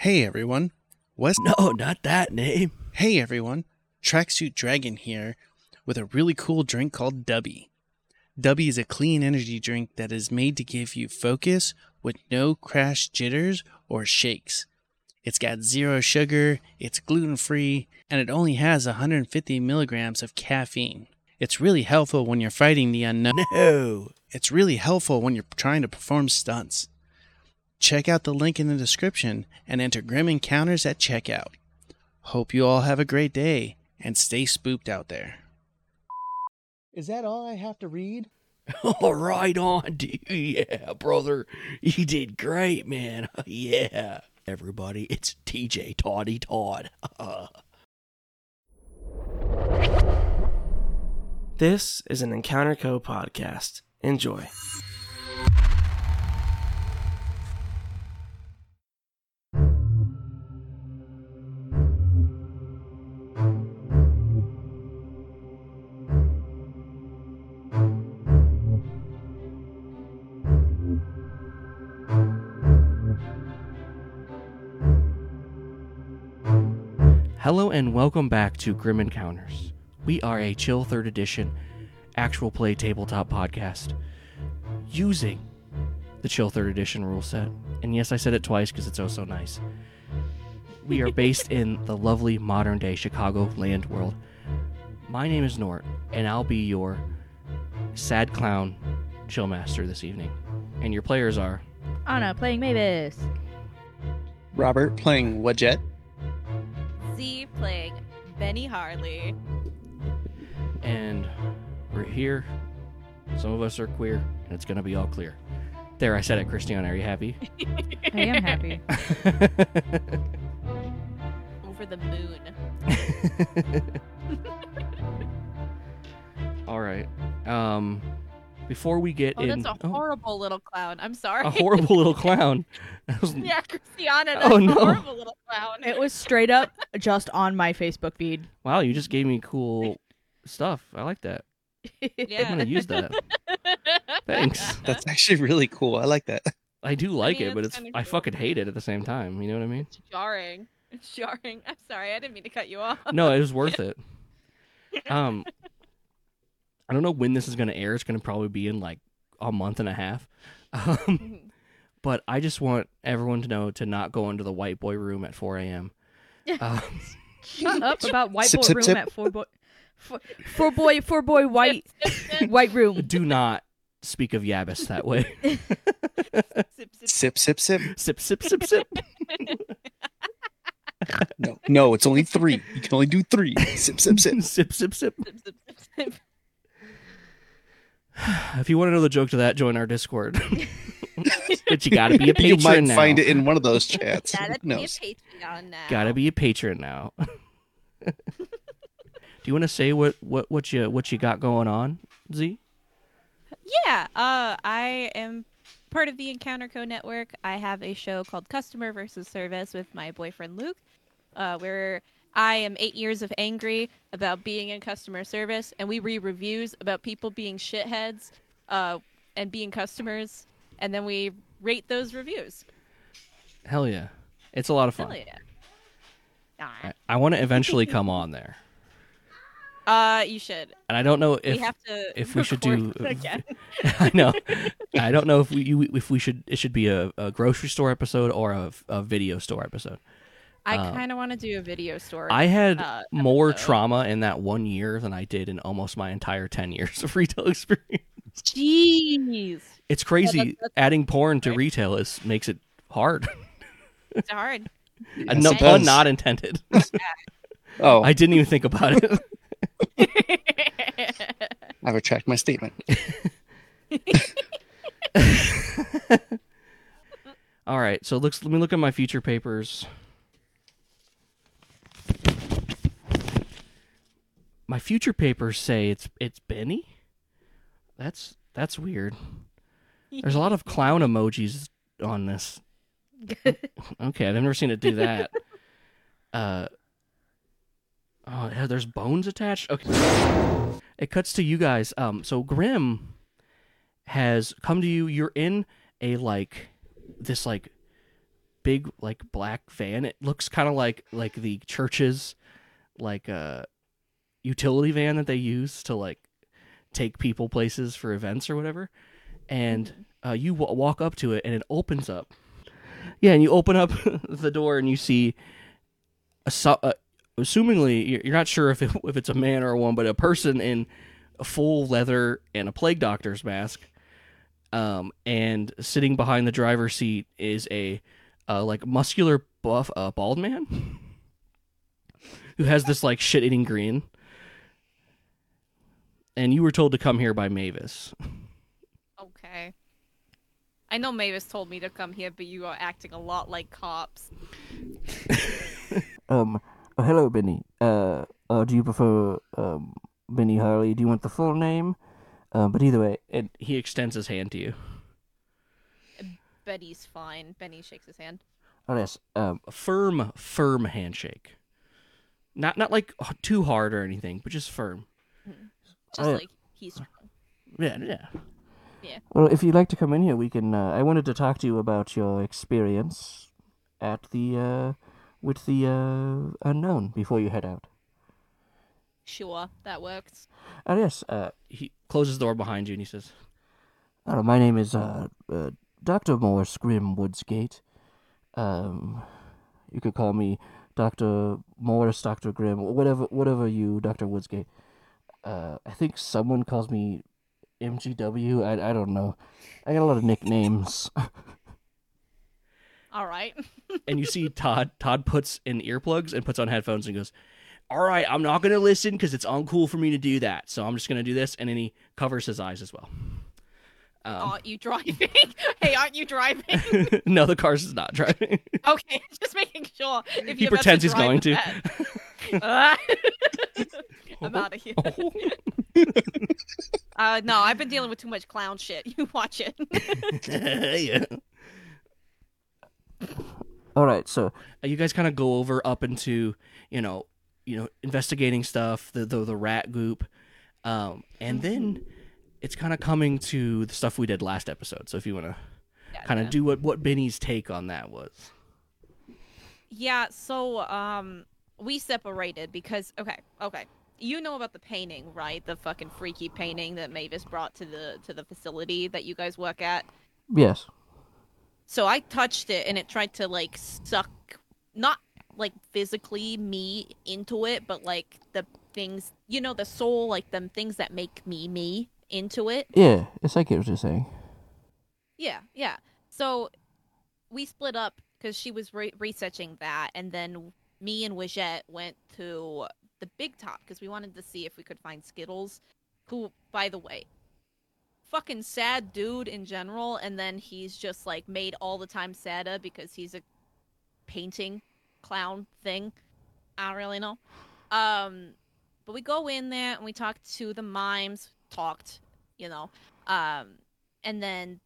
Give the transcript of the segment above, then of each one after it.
Hey everyone, Wes. No, not that name. Hey everyone, Tracksuit Dragon here with a really cool drink called Dubby. Dubby is a clean energy drink that is made to give you focus with no crash jitters or shakes. It's got zero sugar, it's gluten free, and it only has 150 milligrams of caffeine. It's really helpful when you're fighting the unknown. No. It's really helpful when you're trying to perform stunts. Check out the link in the description and enter Grim Encounters at checkout. Hope you all have a great day and stay spooked out there. Is that all I have to read? All right on, dude. Yeah, brother. You did great, man. Yeah. Everybody, it's TJ Toddy Todd. This is an Encounter Co podcast. Enjoy. Hello and welcome back to Grim Encounters. We are a chill third edition actual play tabletop podcast using the chill third edition rule set. And yes, I said it twice because it's oh so nice. We are based in the lovely modern day Chicago land world. My name is Nort, and I'll be your sad clown chill master this evening. And your players are Anna playing Mavis. Robert playing Wadjet. Zee playing Benny Harley. and we're here. Some of us are queer, and it's gonna be all clear. There, I said it, Christiana. Are you happy? I am happy. Over the moon. before we get Oh, in, that's a oh, horrible little clown. I'm sorry. a horrible little clown. Was- yeah, Christiana. That's Oh, a no. horrible little clown. It was straight up just on my Facebook feed. Wow, you just gave me cool stuff. I like that. Yeah. I'm gonna use that. Thanks. That's actually really cool. I like that. I do like mean, it, but it's it's I cool. fucking hate it at the same time. You know what I mean? It's jarring. It's jarring. I'm sorry. I didn't mean to cut you off. No, it was worth it. Um, I don't know when this is gonna air. It's gonna probably be in like a month and a half. Um, but I just want everyone to know to not go into the white boy room at 4 a.m. Um, Shut up about white Sip, boy sip, room sip. at four boy, four, four boy, four boy white white room. do not speak of Yabis that way. Sip, Sip, sip, sip, sip. sip, sip, sip, sip. No, no, it's only three. You can only do three. Sip, sip, sip. sip, sip, sip. sip, sip, sip, sip. If you want to know the joke to that, join our Discord. but you gotta be a patron. You might now. find it in one of those chats. Gotta Who be a knows? Patreon now. Gotta be a patron now. Do you want to say what, what, what you what you got going on, Zee? Yeah, uh, I am part of the Encounter Co network. I have a show called Customer versus Service with my boyfriend Luke, uh, where I am eight years of angry about being in customer service, and we read reviews about people being shitheads uh, and being customers, and then we rate those reviews. Hell yeah, it's a lot of fun. Hell yeah. I, Ah. I want to eventually come on there, Uh, you should. and I don't know if we have to. if we should do- again. I know. I don't know if we you, if we should it should be a, a grocery store episode or a, a video store episode. I Um, kind of want to do a video story. I had uh, more trauma in that one year than I did in almost my entire ten years of retail experience. Jeez, It's crazy. that's- Adding porn to retail is makes it hard. it's hard. Uh, Yes, no pun not intended. Oh, I didn't even think about it. I retract my statement. All right, so looks. Let me look at my future papers. My future papers say it's it's Benny. That's that's weird. There's a lot of clown emojis on this. okay, I've never seen it do that. Uh oh, yeah, there's bones attached. Okay, it cuts to you guys. Um, so Grim has come to you. You're in a like this like big like black van. It looks kind of like like the church's like uh utility van that they use to like take people places for events or whatever. And uh, you w- walk up to it and it opens up. Yeah, and you open up the door and you see a so- uh, assumingly you're you're not sure if it, if it's a man or a woman, but a person in a full leather and a plague doctor's mask. Um, and sitting behind the driver's seat is a uh, like muscular buff uh, bald man who has this like shit eating grin. And you were told to come here by Mavis. Okay. I know Mavis told me to come here, but you are acting a lot like cops. Um, oh, hello, Benny. Uh, uh, do you prefer um Benny Harley? Do you want the full name? Um, but either way, And he extends his hand to you. Betty's fine. Benny shakes his hand. oh yes. Um, A firm, firm handshake. Not not like too hard or anything, but just firm. Just Oh, yeah. like he's strong. Yeah, yeah. well, if you'd like to come in here, we can. Uh, I wanted to talk to you about your experience at the uh with the uh unknown before you head out. Sure, that works. Oh yes. Uh, He closes the door behind you and he says, oh, my name is uh, uh Doctor Morris Grim Woodsgate. Um, you could call me Doctor Morris, Doctor Grim, whatever, whatever you, Doctor Woodsgate. Uh, I think someone calls me MGW. I I don't know. I got a lot of nicknames. All right. and you see Todd. Todd puts in earplugs and puts on headphones and goes, "All right, I'm not gonna listen because it's uncool for me to do that. So I'm just gonna do this." And then he covers his eyes as well. Um, aren't you driving? hey, aren't you driving? no, the car's is not driving. okay, just making sure. If He pretends he's going to. That. I'm out of here. uh, no, I've been dealing with too much clown shit. You watch it. yeah. All right, so Uh, you guys kind of go over up into you know you know investigating stuff the the, the rat goop um and then it's kind of coming to the stuff we did last episode so if you want to kind of do what what benny's take on that was Yeah, so um we separated because okay, okay. You know about the painting, right? The fucking freaky painting that Mavis brought to the to the facility that you guys work at. yes, So I touched it and it tried to like suck not like physically me into it, but like the things, you know, the soul, like them things that make me me into it. yeah, it's like it was you're saying. Yeah, yeah. So we split up because she was re- researching that, and then me and Wadjet went to the Big Top because we wanted to see if we could find Skittles, who, by the way, fucking sad dude in general, and then he's just like made all the time sadder because he's a painting clown thing. I don't really know. Um, but we go in there and we talk to the mimes. Talked, you know. Um, and then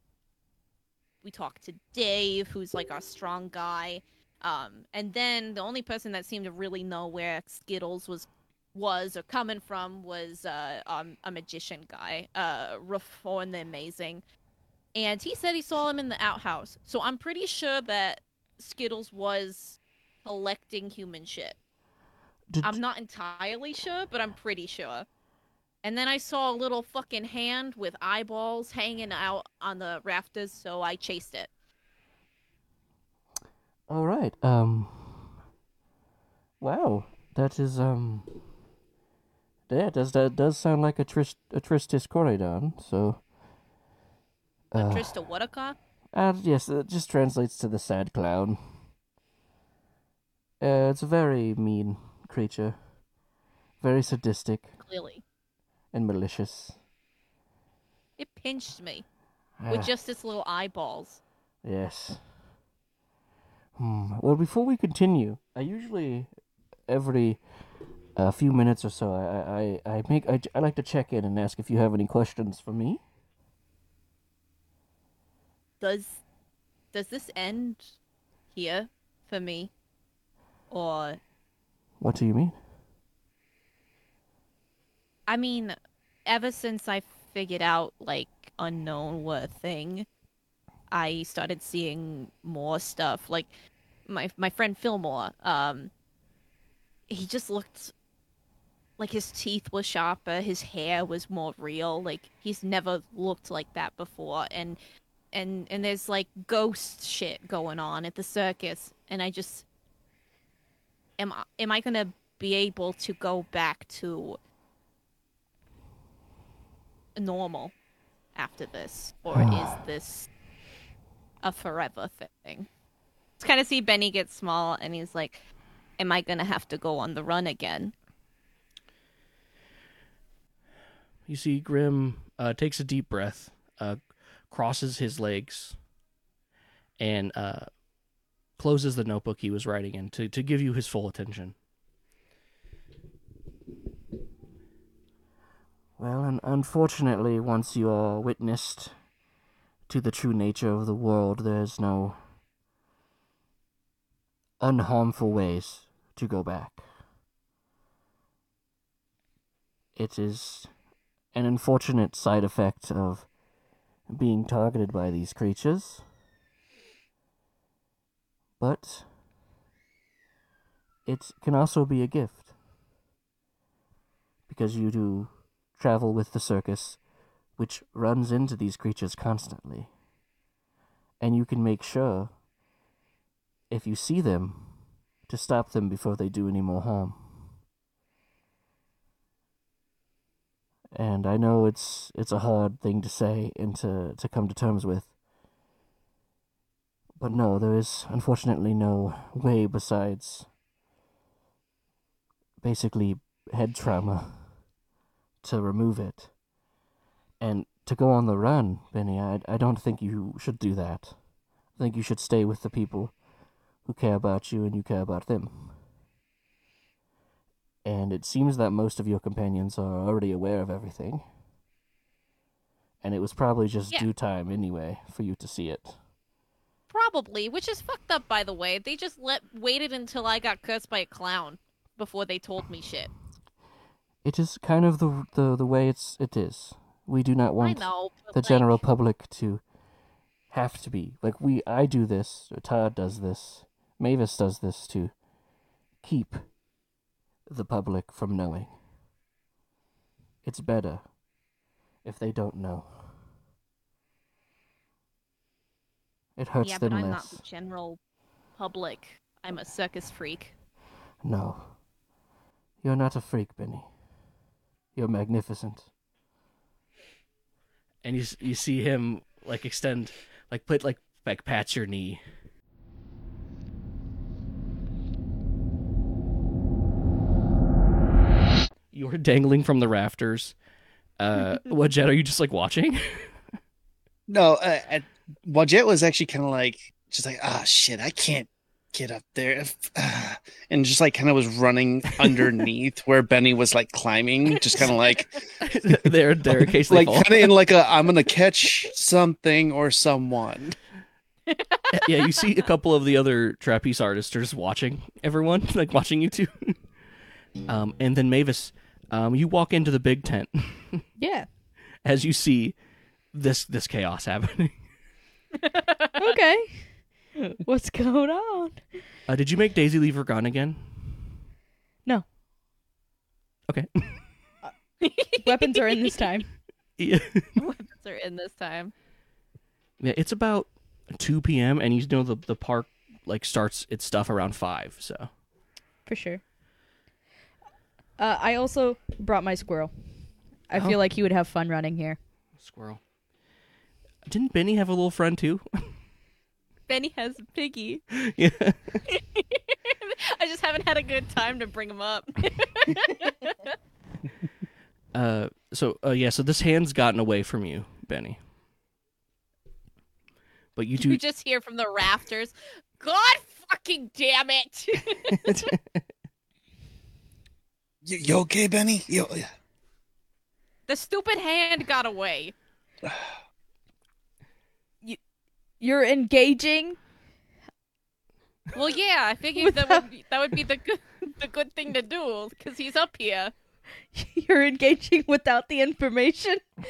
we talk to Dave, who's like our strong guy. Um, and then the only person that seemed to really know where Skittles was was or coming from was uh, um, a magician guy, uh, Rafon the Amazing. And he said he saw him in the outhouse. So I'm pretty sure that Skittles was collecting human shit. Did, I'm not entirely sure, but I'm pretty sure. And then I saw a little fucking hand with eyeballs hanging out on the rafters, so I chased it. All right. Um. Wow, that is um. Yeah, does that does sound like a Trist a Tristis Corydon? So. Uh, Trista Whataka? uh, yes, it just translates to the sad clown. Uh, it's a very mean creature, very sadistic Clearly. and malicious. It pinched me with Ah, just its little eyeballs. yes. Hmm. Well, before we continue, I usually every a few minutes or so, I I I make I, I like to check in and ask if you have any questions for me. Does does this end here for me, or What do you mean? I mean, ever since I figured out like unknown were a thing, I started seeing more stuff. Like my my friend Fillmore, um, he just looked like his teeth were sharper, his hair was more real. Like he's never looked like that before, and and and there's like ghost shit going on at the circus, and I just am I- am I gonna be able to go back to normal after this, or is this a forever thing? It's kind of see Benny get small, and he's like, "Am I gonna have to go on the run again?" You see, Grim uh, takes a deep breath, uh, crosses his legs, and uh, closes the notebook he was writing in to, to give you his full attention. Well, un- unfortunately, once you are witnessed to the true nature of the world, there's no unharmful ways to go back. It is an unfortunate side effect of being targeted by these creatures. But it can also be a gift. Because you do travel with the circus, which runs into these creatures constantly. And you can make sure, if you see them, to stop them before they do any more harm. And I know it's it's a hard thing to say and to, to come to terms with. But no, there is unfortunately no way besides basically head trauma to remove it. And to go on the run, Benny, I, I don't think you should do that. I think you should stay with the people who care about you and you care about them. And it seems that most of your companions are already aware of everything. And it was probably just Yeah. due time anyway for you to see it. Probably, which is fucked up, by the way. They just let waited until I got cursed by a clown before they told me shit. It is kind of the the, the way it's it is. We do not want know. the like, general public to have to be like we I do this or Todd does this Mavis does this to keep the public from knowing it's better if they don't know it hurts Yeah, them but I'm less not the general public. I'm a circus freak. no you're not a freak benny you're magnificent And you you see him like extend, like put like like pats your knee. You're dangling from the rafters. Uh, Wadjet? Are you just like watching? No, uh, at, well, Jet was actually kind of like, just like, ah, shit, I can't get up there. If, ah," and just like kind of was running underneath where Benny was like climbing, just kind of like, there, there, in case like kind of in like a, I'm gonna catch something or someone. yeah, you see a couple of the other trapeze artists are just watching everyone, like watching you two. um, and then Mavis, um, you walk into the big tent Yeah. as you see this this chaos happening. Okay. What's going on? Uh, did you make Daisy leave her gun again? No. Okay. Weapons are in this time. yeah, Weapons are in this time. Yeah, it's about two p.m. and you know the the park like starts its stuff around five. So For sure. Uh, I also brought my squirrel. I Oh. feel like he would have fun running here. squirrel. Didn't Benny have a little friend too? Benny has a piggy. yeah. I just haven't had a good time to bring him up. Uh, so uh, yeah, so this hand's gotten away from you, Benny. But you do you do just hear from the rafters, God Fucking damn it! You, you okay, Benny? You, the stupid hand got away. you, you're engaging. Well, yeah, I figured that would be, that would be the good the good thing to do because he's up here. You're engaging without the information.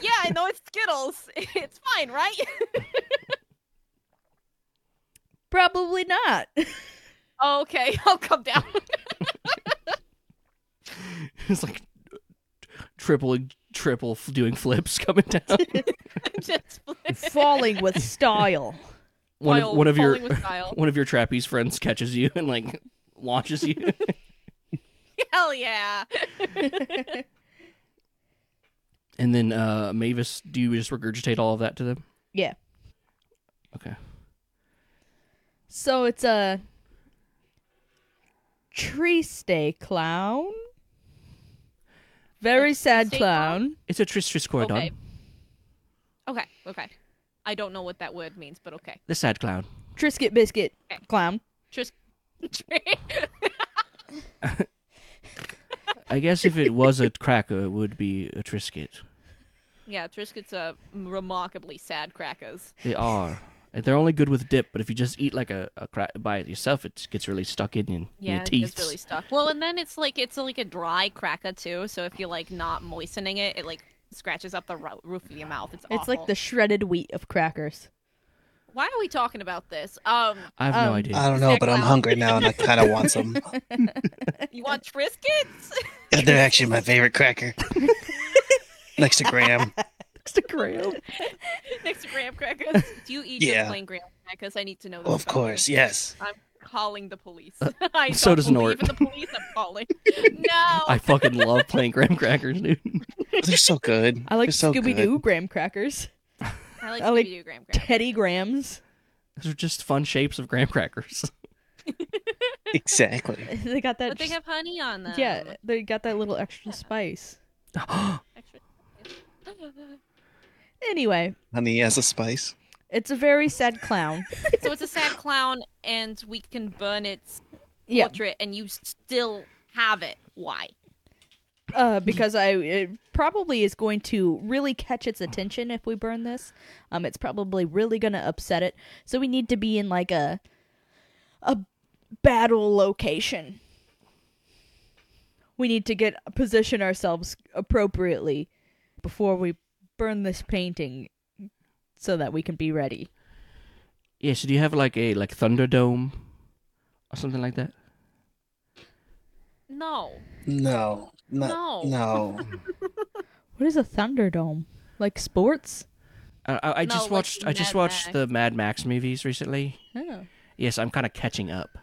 Yeah, I know it's Skittles. It's fine, right? Probably not. okay, I'll come down. it's like triple, triple doing flips coming down. Just Falling with style. one of one of your falling with style. one of your trapeze friends catches you and like launches you. hell yeah. and then uh Mavis, do you just regurgitate all of that to them? Yeah. Okay. So it's a tree stay clown. Very A sad stay clown. It's a Tris Tris Corridon. Okay. Okay. Okay. I don't know what that word means, but okay. The sad clown. Triscuit biscuit clown. Just. I guess if it was a cracker, it would be a Triscuit. yeah, Triscuits are remarkably sad crackers. They are. And They're only good with dip, but if you just eat like a, a crack by it yourself, it gets really stuck in, in, in Yeah, your it teeth. gets really stuck. Well, and then it's like it's like a dry cracker too. So if you're like not moistening it, it like scratches up the ro- roof of your mouth. It's awful. It's like the shredded wheat of crackers. Why are we talking about this? Um, I have no um, idea. I don't know, but I'm hungry now, and I kind of want some. you want Triscuits? They're actually my favorite cracker. Next to Graham. Instagram. Next to graham crackers. Do you eat Yeah. just plain graham crackers? I need to know. This Well, of course, you. yes. I'm calling the police. Uh, I so does believe Nort. in the police. I'm calling. No. I fucking love playing graham crackers, dude. Oh, they're so good. I like so Scooby good. Doo graham crackers. I like I like Scooby-Doo graham crackers. Teddy Grahams. Those are just fun shapes of graham crackers. Exactly. they got that. But they have honey on them. yeah, they got that little extra spice. Extra- Anyway, Honey as a spice. it's a very sad clown. So it's a sad clown, and we can burn its Yeah, portrait, and you still have it. Why? uh, because I it probably is going to really catch its attention if we burn this. Um, it's probably really gonna upset it. So we need to be in like a a battle location. We need to get position ourselves appropriately before we burn this painting, so that we can be ready. yeah, so do you have like a like Thunderdome or something like that? No. No. No. No. No. What is a thunderdome? Like sports? I, I, I No, just like watched I just Mad watched Max. the Mad Max movies recently. Oh. Yes, I'm kind of catching up.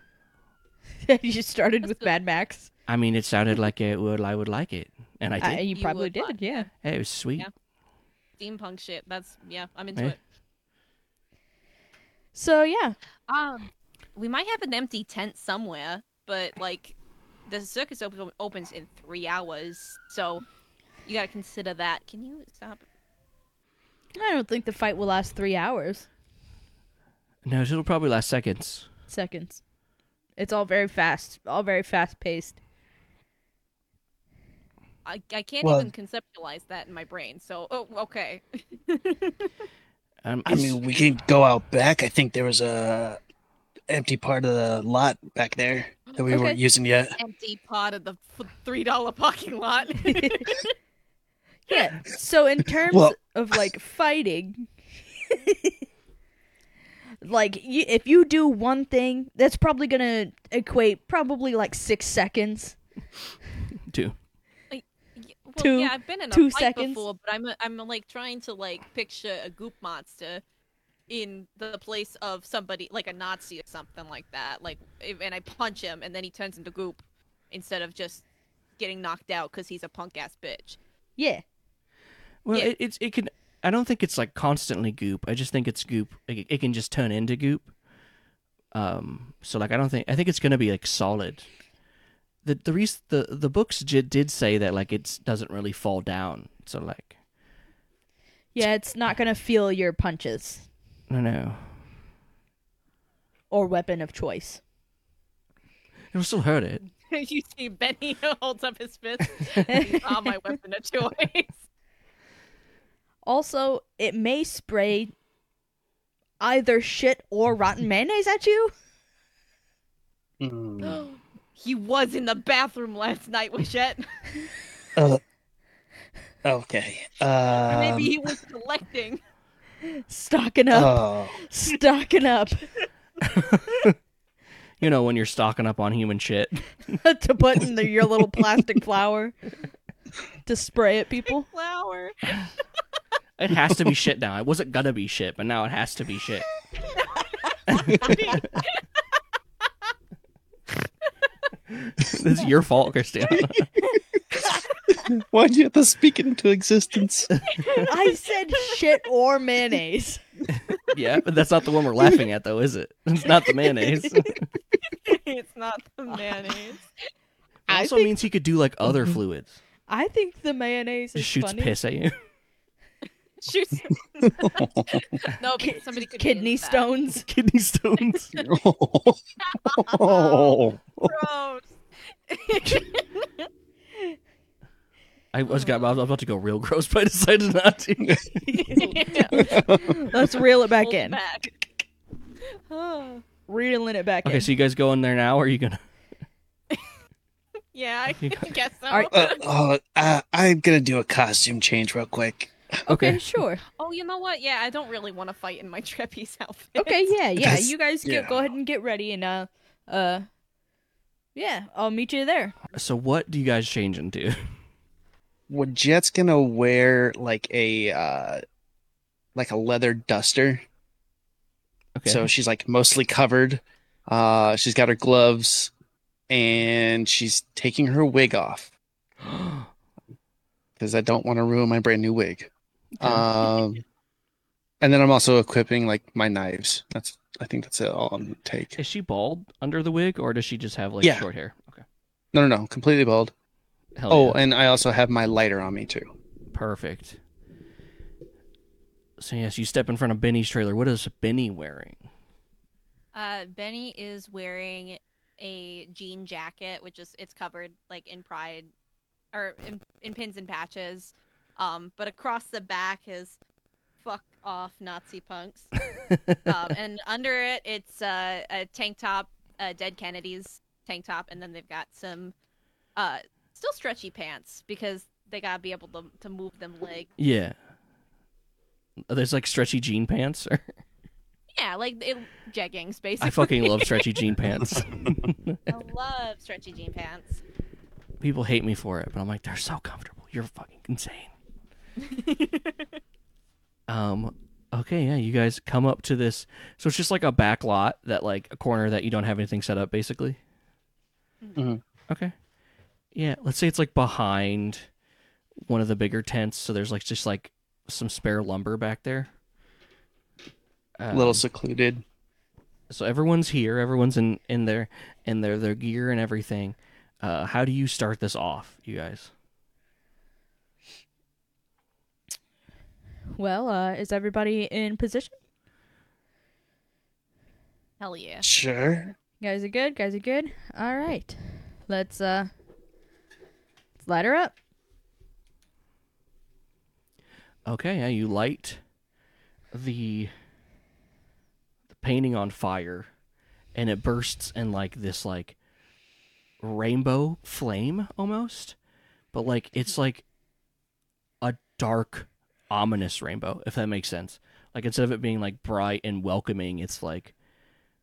you just started with Mad Max. I mean, it sounded like it would I would like it, and I uh, did. I, you You probably would did, like yeah. Hey, it was sweet. Yeah. Steampunk shit. That's yeah. I'm into Eh? it. So yeah, Um, we might have an empty tent somewhere, but like, the circus op- opens in three hours, so you gotta consider that. Can you stop? I don't think the fight will last three hours. No, it'll probably last seconds. Seconds. It's all very fast, all very fast paced. I I can't Well- even conceptualize that in my brain. So, oh, okay. Um, I mean, we can go out back. I think there was a empty part of the lot back there that we Okay. weren't using yet. Empty part of the three dollar parking lot. Yeah. So in terms Well- of like fighting, like you, if you do one thing, that's probably gonna equate probably like six seconds. two. Y- well, Two- yeah, I've been in a two fight seconds. before, but I'm I'm like trying to like picture a goop monster in the place of somebody like a Nazi or something like that. Like, if, and I punch him, and then he turns into goop instead of just getting knocked out because he's a punk ass bitch. Yeah. Well, Yeah. it, it's it can. I don't think it's like constantly goop. I just think it's goop. It, it can just turn into goop. Um. So like, I don't think. I think it's gonna be like solid. The the reas the the books j- did say that like it doesn't really fall down. So like, Yeah, it's not gonna feel your punches. no no. or weapon of choice. It'll still hurt it. you see Benny holds up his fist. He's on my weapon of choice. Also, it may spray either shit or rotten mayonnaise at you. Mm. he was in the bathroom last night, Wishette. Uh, okay. Um, Maybe he was collecting. Stocking up, Oh, stocking up You know when you're stocking up on human shit. to put in the, your little plastic flower to spray at people. Flower. It has to be shit now. It wasn't gonna be shit, but now it has to be shit. this is your fault, Christiana. why'd you have to speak it into existence? I said shit or mayonnaise. yeah, but that's not the one we're laughing at, though, is it? It's not the mayonnaise. It's not the mayonnaise. I also think- means he could do like other fluids. I think the mayonnaise is shoots funny. piss at you. Shoots. no, because somebody could Kidney into that. stones. Kidney stones. oh. Gross. I was got. I was about to go real gross, but I decided not to. Let's reel it back Hold in. Back. Oh. Reeling it back Okay, in. so you guys go in there now, or are you gonna? Yeah, I guess so. Are- Uh, oh, uh, I'm gonna do a costume change real quick. okay, sure. oh, you know what? Yeah, I don't really want to fight in my trapeze outfit. Okay, yeah, yeah. You guys get, yeah. go ahead and get ready, and uh, uh, yeah, I'll meet you there. So what do you guys change into? Well, Jet's gonna wear like a uh, like a leather duster, Okay. so she's like mostly covered. Uh, she's got her gloves, and she's taking her wig off because I don't want to ruin my brand new wig. Um, and then I'm also equipping like my knives. That's I think that's it all I'm gonna take. is she bald under the wig, or does she just have like Yeah. short hair? Okay. No, no, no, completely bald. Hell Oh, yeah. and I also have my lighter on me too. Perfect. So yes, you step in front of Benny's trailer. What is Benny wearing? Uh, Benny is wearing a jean jacket, which is it's covered like in pride or in, in pins and patches. Um, but across the back is "fuck off Nazi punks," um, and under it it's uh, a tank top, uh, Dead Kennedys tank top, and then they've got some uh, still stretchy pants because they gotta be able to to move them leg. Yeah. There's like stretchy jean pants. Or... Yeah, like it, jeggings basically. I fucking love stretchy jean pants. I love stretchy jean pants. People hate me for it, but I'm like, they're so comfortable. You're fucking insane. um. Okay, yeah, you guys come up to this. So it's just like a back lot that, like, a corner that you don't have anything set up, basically. Mhm. Okay. Yeah, let's say it's like behind one of the bigger tents. So there's like just like some spare lumber back there. A Um, little secluded. so everyone's here everyone's in in their in their their gear and everything uh how do you start this off you guys Well, uh, is everybody in position? Hell yeah. Sure. Guys are good. Guys are good. All right, let's uh, let's light her up. okay yeah you light the the painting on fire and it bursts in like this like rainbow flame almost but like it's like a dark ominous rainbow if that makes sense. Like instead of it being like bright and welcoming it's like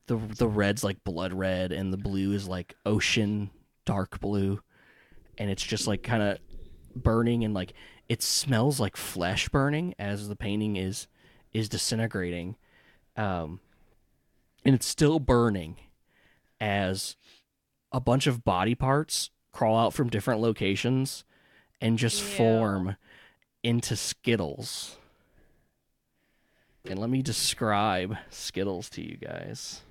the the red's like blood red and the blue is like ocean dark blue. And it's just like kind of burning and like it smells like flesh burning as the painting is is disintegrating. Um and it's still burning as a bunch of body parts crawl out from different locations and just Ew. form into skittles and let me describe skittles to you guys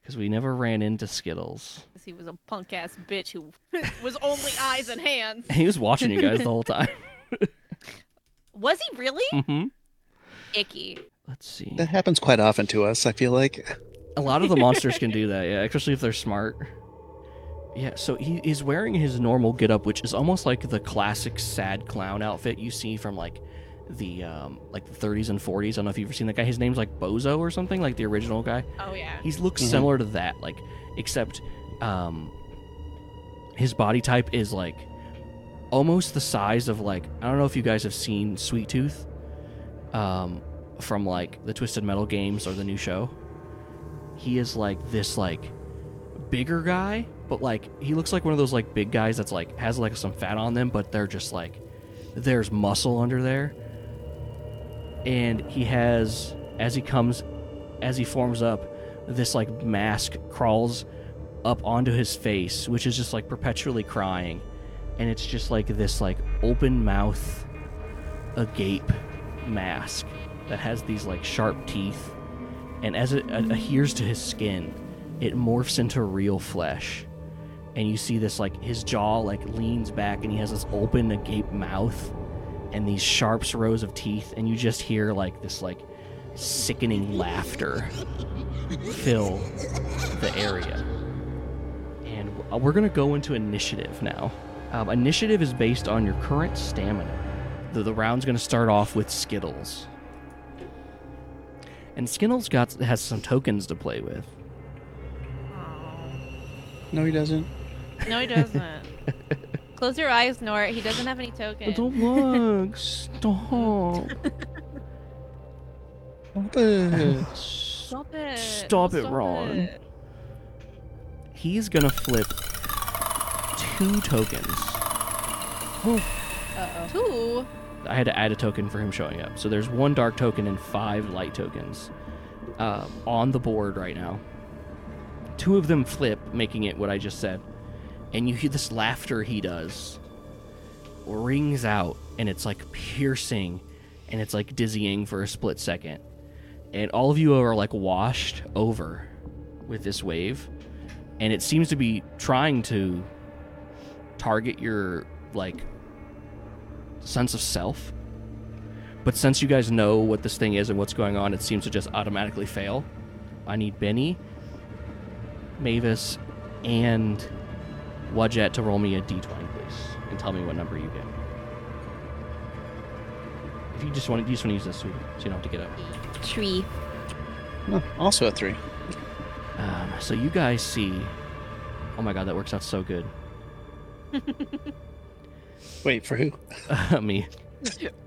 because we never ran into skittles He was a punk ass bitch who was only eyes and hands. he was watching you guys the whole time Was he really? hmm Icky. let's see That happens quite often to us, I feel like. A lot of the monsters can do that, yeah, especially if they're smart. Yeah, so he is wearing his normal getup, which is almost like the classic sad clown outfit you see from like the um, like the 30s and 40s. I don't know if you've ever seen that guy. His name's like Bozo or something, like the original guy. Oh yeah. He looks Mhm. similar to that, like except um, his body type is like almost the size of like I don't know if you guys have seen Sweet Tooth um, from like the Twisted Metal games or the new show. He is like this like bigger guy, but like he looks like one of those like big guys that's like has like some fat on them, but they're just like there's muscle under there. And he has as he comes as he forms up, this like mask crawls up onto his face, which is just like perpetually crying. And it's just like this like open mouth agape mask that has these like sharp teeth. And as it ad- adheres to his skin, it morphs into real flesh. And you see this like his jaw like leans back and he has this open agape mouth and these sharp rows of teeth and you just hear like this like sickening laughter fill the area. And we're going to go into initiative now. Um, initiative is based on your current stamina. The, the round's to start off with Skittles. And Skittles got has some tokens to play with. No, he doesn't. No, he doesn't. Close your eyes, Nort. He doesn't have any tokens. don't look. Stop. Stop it. Stop it, Ron. it. He's going to flip two tokens. Oh. Two. I had to add a token for him showing up. So there's one dark token and five light tokens uh, on the board right now. Two of them flip, making it what I just said. And you hear this laughter he does rings out, and it's like piercing, and it's like dizzying for a split second. And all of you are like washed over with this wave, and it seems to be trying to target your like sense of self. But since you guys know what this thing is and what's going on, it seems to just automatically fail. I need Benny, Mavis, and Wadjet to roll me a d20, please, and tell me what number you get. If you just want to, you just want to use this, so you don't have to get up. Three. No, also a three. Um, so you guys see. Oh my god, that works out so good. Wait, for who? me.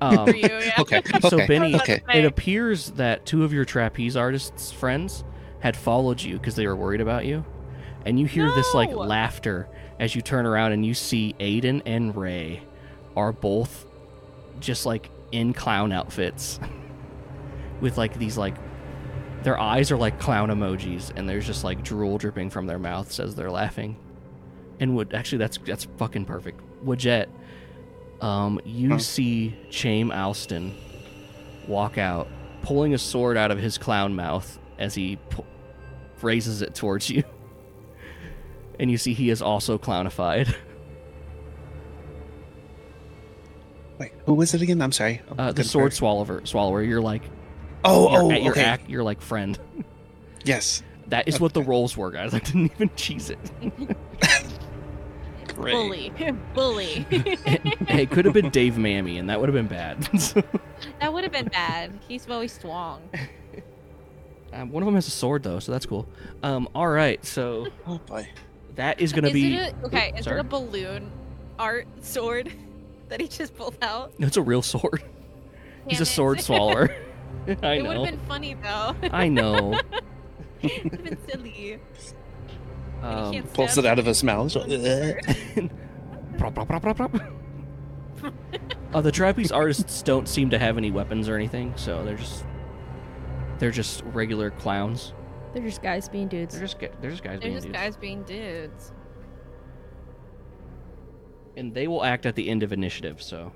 Um, For you, yeah. Okay. So okay. Benny, Okay. it appears that two of your trapeze artists' friends had followed you because they were worried about you, and you hear this like laughter as you turn around and you see Aiden and Ray are both just like in clown outfits with like these like their eyes are like clown emojis and there's just like drool dripping from their mouths as they're laughing. And would actually that's that's fucking perfect. Wadjet, um, you Huh. see Chame Alston walk out, pulling a sword out of his clown mouth as he pu- raises it towards you. And you see he is also clownified. Wait, who was it again? I'm sorry. I'm Uh, the sword swallower, swallower. You're like, Oh, you're, oh, at your okay. act, you're like friend. Yes. That is what the roles were, guys. I didn't even cheese it. Great. Bully. Bully. hey, it could have been Dave Mammy, and that would have been bad. that would have been bad. He's very strong. um, one of them has a sword, though, so that's cool. Um, all right, so Oh boy. That is gonna is be. it a, okay? Oop, is sorry. it a balloon art sword that he just pulled out? No, it's a real sword. He's Damn a it. sword swallower. I it would have been funny though. I know. it would have been silly. Um, can't Pulls it out of his mouth. prop, prop, prop, prop, prop. uh, the trapeze artists don't seem to have any weapons or anything, so they're just they're just regular clowns. They're just guys being dudes. They're just ga- they're just guys They're being just dudes. guys being dudes. and they will act at the end of initiative. So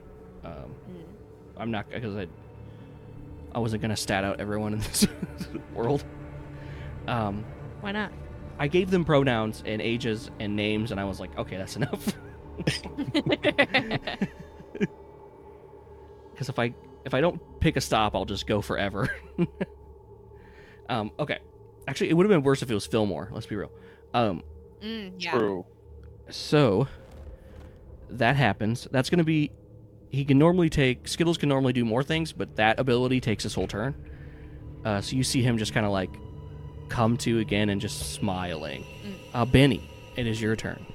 um, Hmm. I'm not because I I wasn't gonna stat out everyone in this world. Um, Why not? I gave them pronouns and ages and names, and I was like, okay, that's enough. Because if I if I don't pick a stop, I'll just go forever. um, okay, Actually, it would have been worse if it was Fillmore. Let's be real. Um, Mm, yeah. True. so that happens. That's going to be. He can normally take Skittles can normally do more things, but that ability takes his whole turn. Uh, so you see him just kind of like come to again and just smiling. Uh, Benny, it is your turn.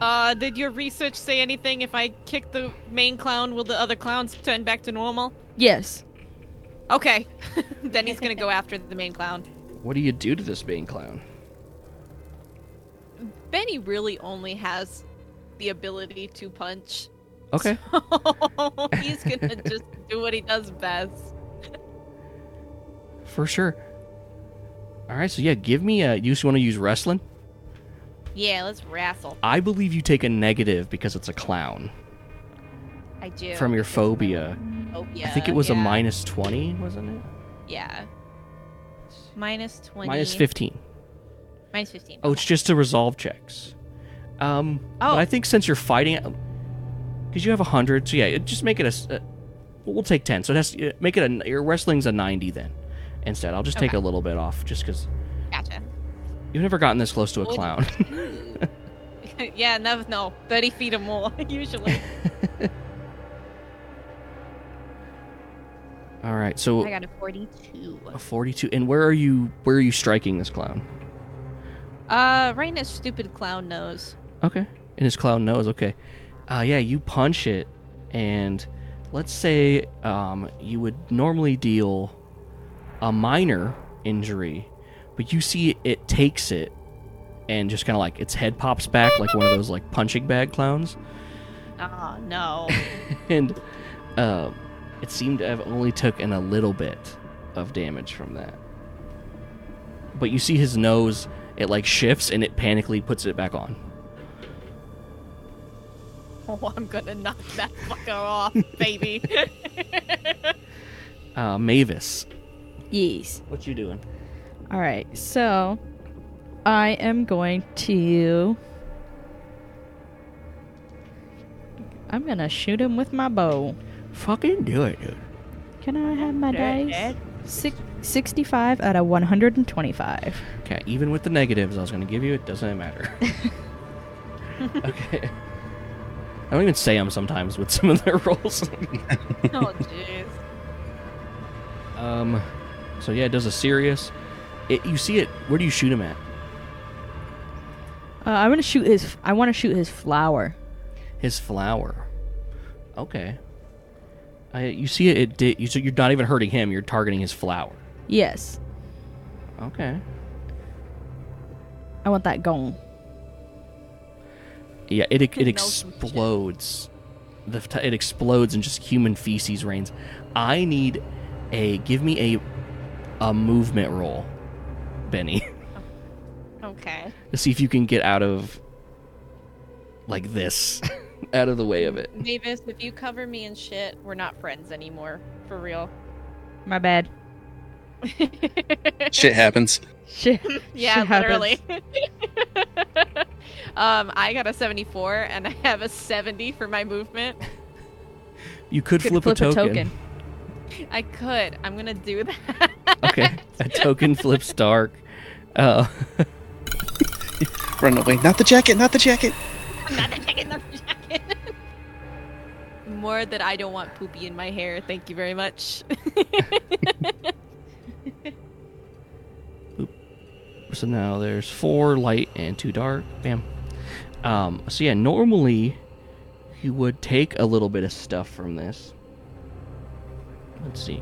Uh, did your research say anything? If I kick the main clown, will the other clowns turn back to normal? Yes. Okay. then he's gonna go after the main clown. What do you do to this main clown? Benny really only has the ability to punch. Okay. he's gonna just do what he does best. For sure. All right, so yeah, give me a. You just want to use wrestling? Yeah, let's wrestle. I believe you take a negative because it's a clown I do. from your phobia. phobia. I think it was a minus twenty, wasn't it? Yeah. Minus 20. Minus fifteen. Minus 15. Oh, it's just to resolve checks. Um, Oh. I think since you're fighting, because you have a hundred, so yeah, just make it a. uh, we'll take ten. So it has to, make it a. Your wrestling's a ninety then. Instead, I'll just take a little bit off, just because Gotcha. you've never gotten this close to a clown. yeah, no, no. 30 feet or more, usually. All right, so I got a 42. a forty-two. And where are you? Where are you striking this clown? Uh, right in his stupid clown nose. Okay. In his clown nose. Okay. Uh, yeah, you punch it, and let's say um, you would normally deal a minor injury, but you see it, it takes it, and just kind of like its head pops back like one of those like punching bag clowns, Oh, no. and uh, it seemed to have only taken a little bit of damage from that. But you see his nose, it like shifts and it panically puts it back on. oh, I'm gonna knock that fucker off, baby. Uh, Mavis, Yes. what you doing? All right. So I am going to. I'm gonna shoot him with my bow. Fucking do it, dude. Can I have my dice? Six, 65 out of 125. Okay, even with the negatives I was gonna give you, it doesn't matter. okay. I don't even say them sometimes with some of their rolls. oh, jeez. um, so yeah, it does a serious. It, you see it. Where do you shoot him at? Uh, I want to shoot his. I want to shoot his flower. His flower. Okay. I, you see it. It did. You, so you're not even hurting him. You're targeting his flower. Yes, Okay. I want that gone. Yeah, it it, it know some shit. explodes. The it explodes and just human feces rains. I need a give me a a movement roll, Benny, Okay. to see if you can get out of like this, out of the way of it. Mavis, if you cover me in shit, we're not friends anymore. For real. My bad. Shit happens. Shit. Yeah, Shit literally. um, I got a 74 and I have a 70 for my movement. You could, Could flip, flip a token. I could. I'm gonna do that. Okay, a token flips dark. Uh, Run away. Not the jacket, not the jacket. not the jacket, not the jacket. More that I don't want poopy in my hair. Thank you very much. so now there's four light and two dark. Bam. Um, so yeah, normally you would take a little bit of stuff from this. Let's see.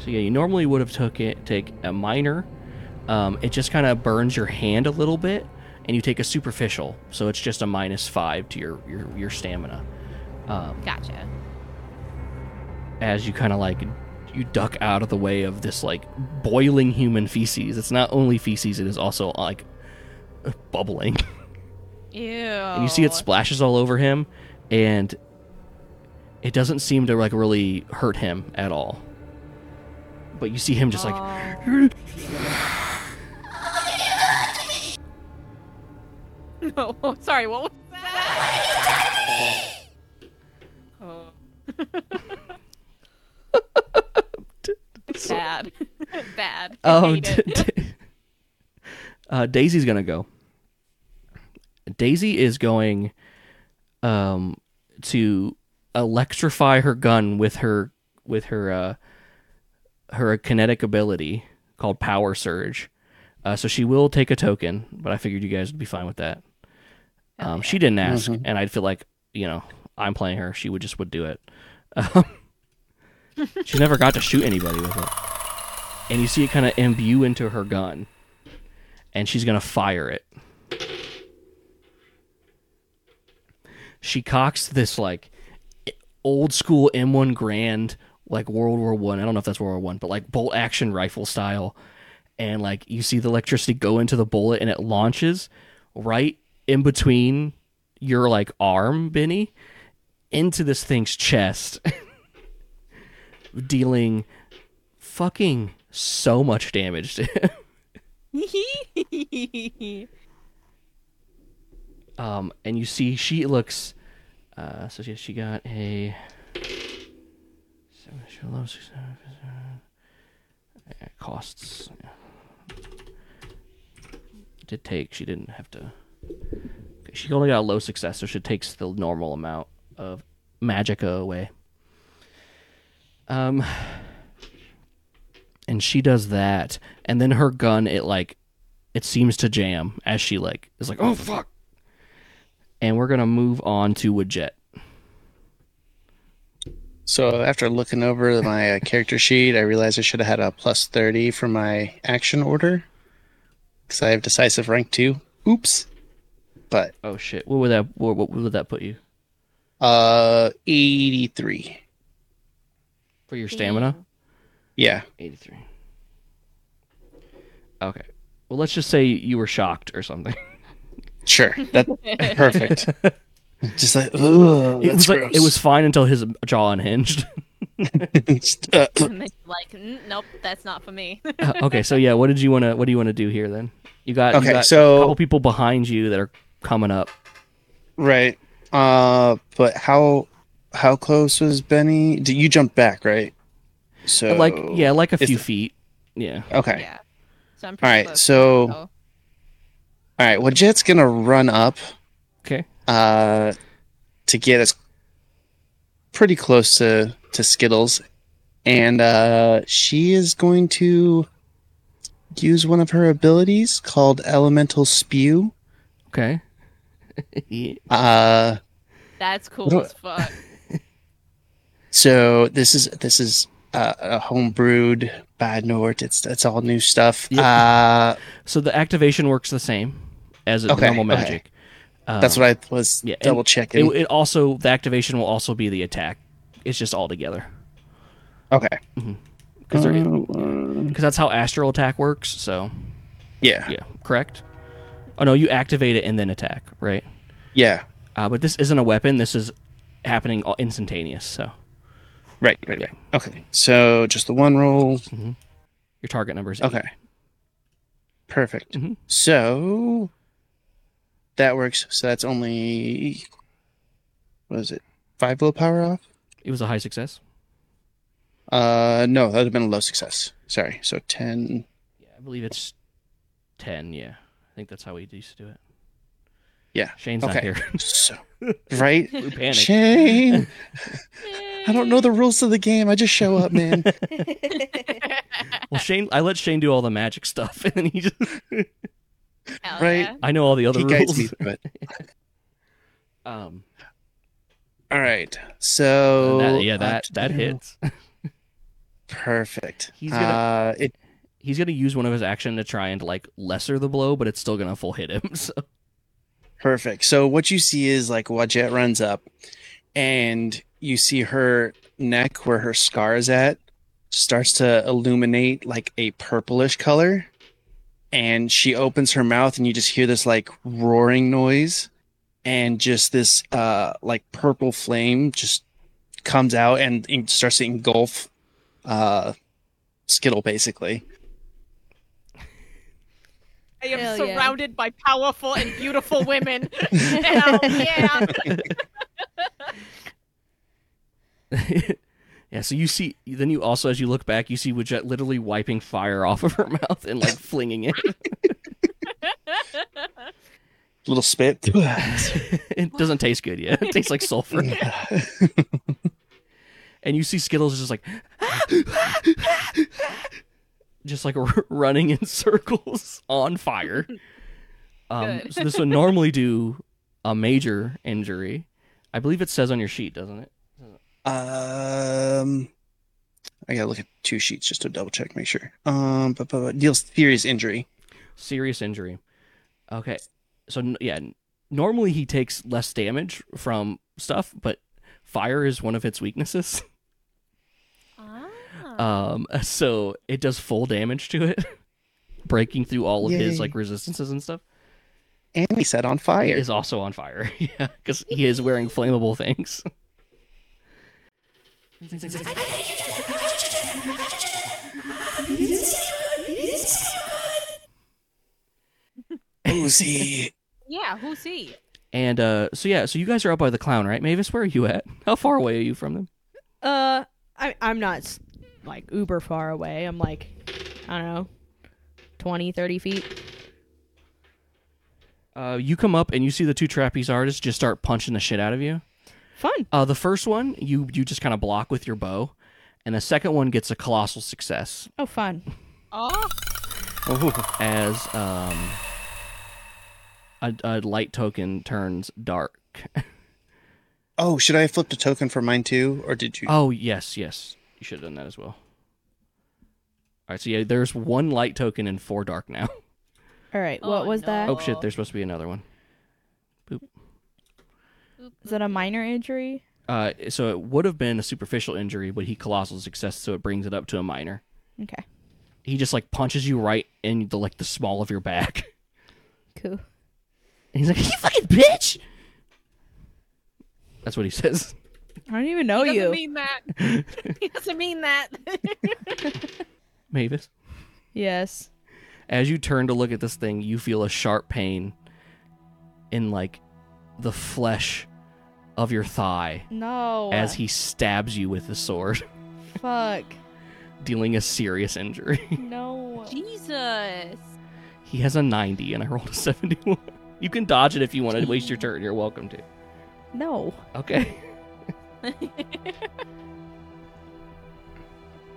So yeah, you normally would have took it take a minor. Um, it just kind of burns your hand a little bit, and you take a superficial, so it's just a minus five to your your, your stamina. Um, gotcha. as you kind of like you duck out of the way of this like boiling human feces. It's not only feces; it is also like bubbling. Ew. And you see it splashes all over him, and it doesn't seem to like really hurt him at all. But you see him just like No, oh, sorry. What was that? oh. Bad. Hate it. d- d- uh, Daisy's gonna go. Daisy is going um, to electrify her gun with her with her uh, her kinetic ability called Power Surge. Uh, so she will take a token, but I figured you guys would be fine with that. Um, She didn't ask, and I'd feel like you know I'm playing her. She would just would do it. Um, she's never got to shoot anybody with it and you see it kind of imbue into her gun, and she's gonna fire it. She cocks this like old school M1 Garand, like World War One. I. I don't know if that's World War One, but like bolt action rifle style, and like you see the electricity go into the bullet, and it launches right in between your like arm, Benny, into this thing's chest, dealing fucking so much damage to him. um, and you see she looks. Uh, so she, she got a. seven- she loves- Costs. Did take. She didn't have to. She only got a low success, so she takes the normal amount of magicka away. Um, and she does that and then her gun it like it seems to jam as she like is like oh fuck and we're gonna move on to Wadjet. So after looking over my uh, character sheet, I realized I should have had a plus 30 for my action order. Because I have decisive rank 2. Oops. But, oh shit what would that what, what would that put you uh, 83. for your stamina Yeah. 83 okay well let's just say you were shocked or something Sure. That perfect. Just like, ugh, it that's was like gross. it was fine until his jaw unhinged uh, And then you're like, "Mm, nope, that's not for me. Uh, okay so yeah what did you want to what do you want to do here then you got, you Okay, got so- a couple people behind you that are coming up right. Uh, but how how close was Benny? Did you jump back, right? So like yeah like a few the- feet yeah Okay. yeah. So I'm All close. So all right. Well, Jet's gonna run up okay uh, to get us pretty close to, to Skittles. And uh, she is going to use one of her abilities called Elemental Spew. okay Yeah. Uh, That's cool What as fuck. so this is this is uh, a homebrewed Bad Nort. It's it's all new stuff. Uh, So the activation works the same as a Okay, normal okay. magic. Um, that's what I was yeah, double checking. It, it also the activation will also be the attack. It's just all together okay. because Uh, that's how astral attack works. So yeah. yeah, correct. Oh no, you activate it and then attack, right? Yeah. Uh, but this isn't a weapon. This is happening all- instantaneous. So Right. Right. Right. Okay. So just the one roll. your target number is eight. Okay. Perfect. Mhm. So that works. So that's only what is it? Five willpower off? It was a high success. Uh no, that would have been a low success. Sorry. So ten Yeah, I believe it's ten. Yeah, I think that's how we used to do it. Yeah. Shane's not Okay. here. So right? we panicked. Shane. I don't know the rules of the game. I just show up, man. Well, Shane, I let Shane do all the magic stuff, and then he just. Right. yeah. I know all the other he guides me rules. through it. Um, All right. So that, yeah, that that hits. Perfect. He's gonna- uh it He's gonna use one of his action to try and like lesser the blow, but it's still gonna full hit him. So Perfect. So what you see is like Wadjet runs up and you see her neck where her scar is at starts to illuminate like a purplish color. And she opens her mouth and you just hear this like roaring noise and just this uh like purple flame just comes out and starts to engulf uh Skittle basically. I am Hell yeah. surrounded by powerful and beautiful women. Hell yeah. Yeah, so you see, then you also, as you look back, you see Wadjet literally wiping fire off of her mouth and like flinging it. Little spit. it doesn't taste good yet. It tastes like sulfur. and you see Skittles just like, just like r- running in circles on fire. Um, so this would normally do a major injury. I believe it says on your sheet, doesn't it? um, I gotta look at two sheets just to double check, make sure. Um, but, but, but deals serious injury. Serious injury. Okay. So yeah, normally he takes less damage from stuff, but fire is one of its weaknesses. Um, so it does full damage to it, breaking through all of his like resistances and stuff. And he set on fire. Is also on fire, yeah, because he is wearing flammable things. Who's he? Yeah, who's he? And uh, so yeah, so you guys are up by the clown, right? Mavis, where are you at? How far away are you from them? Uh, I I'm not s- like uber far away. I'm like, I don't know, 20, 30 feet. Uh, you come up and you see the two trapeze artists just start punching the shit out of you. Fun. Uh, the first one you you just kind of block with your bow, and the second one gets a colossal success Oh, fun. Oh, as um a, a light token turns dark. Oh, should I have flipped a token for mine too, or did you? oh yes, yes, you should have done that as well. All right, so yeah, there's one light token and four dark now. All right. Oh, what was that? Oh shit, there's supposed to be another one. Is that a minor injury? Uh, so it would have been a superficial injury, but he colossal success, so it brings it up to a minor. Okay. He just like punches you right in the like the small of your back. Cool. And he's like, "You fucking bitch!" That's what he says. I don't even know he doesn't you. mean that. he doesn't mean that. Mavis. yes. As you turn to look at this thing, you feel a sharp pain in like the flesh of your thigh No. as he stabs you with the sword, Fuck. dealing a serious injury. No. Jesus. he has a 90 and I rolled a 71. You can dodge it if you want to waste your turn. You're welcome to. No. Okay.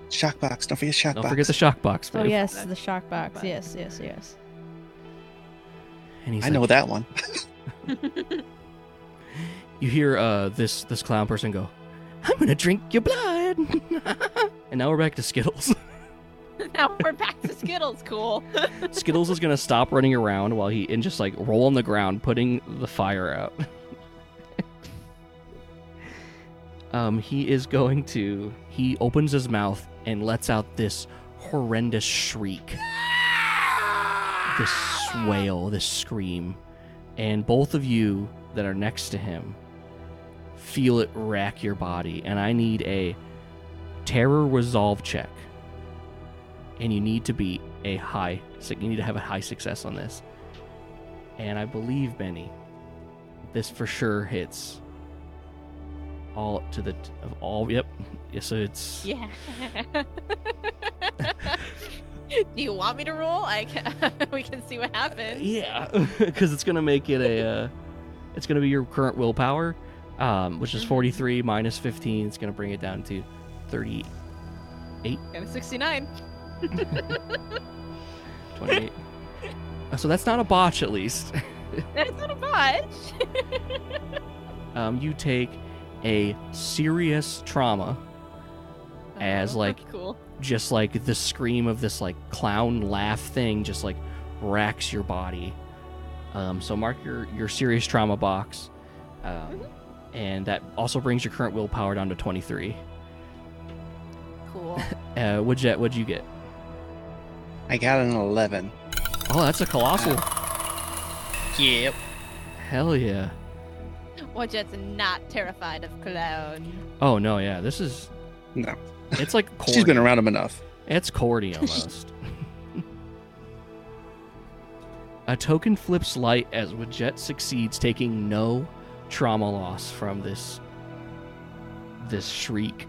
Shock box. Don't forget shock Don't box. forget the shock box, Oh babe. yes, the shock box. Yes, yes, yes. And he's I like, know that one. you hear uh this this clown person go, "I'm gonna drink your blood," and now we're back to Skittles. now we're back to Skittles. Cool. Skittles is gonna stop running around while he and just like roll on the ground, putting the fire out. Um, he is going to. He opens his mouth and lets out this horrendous shriek, this wail, this scream, and both of you that are next to him feel it rack your body. And I need a terror resolve check and you need to be a high you need to have a high success on this and i believe benny this for sure hits all to the of all yep yeah, so it's Yeah. Do you want me to roll? I can. we can see what happens. yeah because it's gonna make it a uh, it's gonna be your current willpower um, which is 43 minus 15 it's gonna bring it down to 38 And 69. 28 Uh, so that's not a botch at least That's not a botch. um, you take a serious trauma As, Oh, like- cool. just like the scream of this like clown laugh thing just like racks your body um, so mark your your serious trauma box um, and that also brings your current willpower down to 23 Cool. uh, what'd you, what'd you get I got an 11. oh that's a colossal Yep. hell yeah or not terrified of clowns. Oh no, yeah, this is no. It's like cordy. she's been around him enough. It's cordy almost. a token flips light as Wadjet succeeds, taking no trauma loss from this this shriek.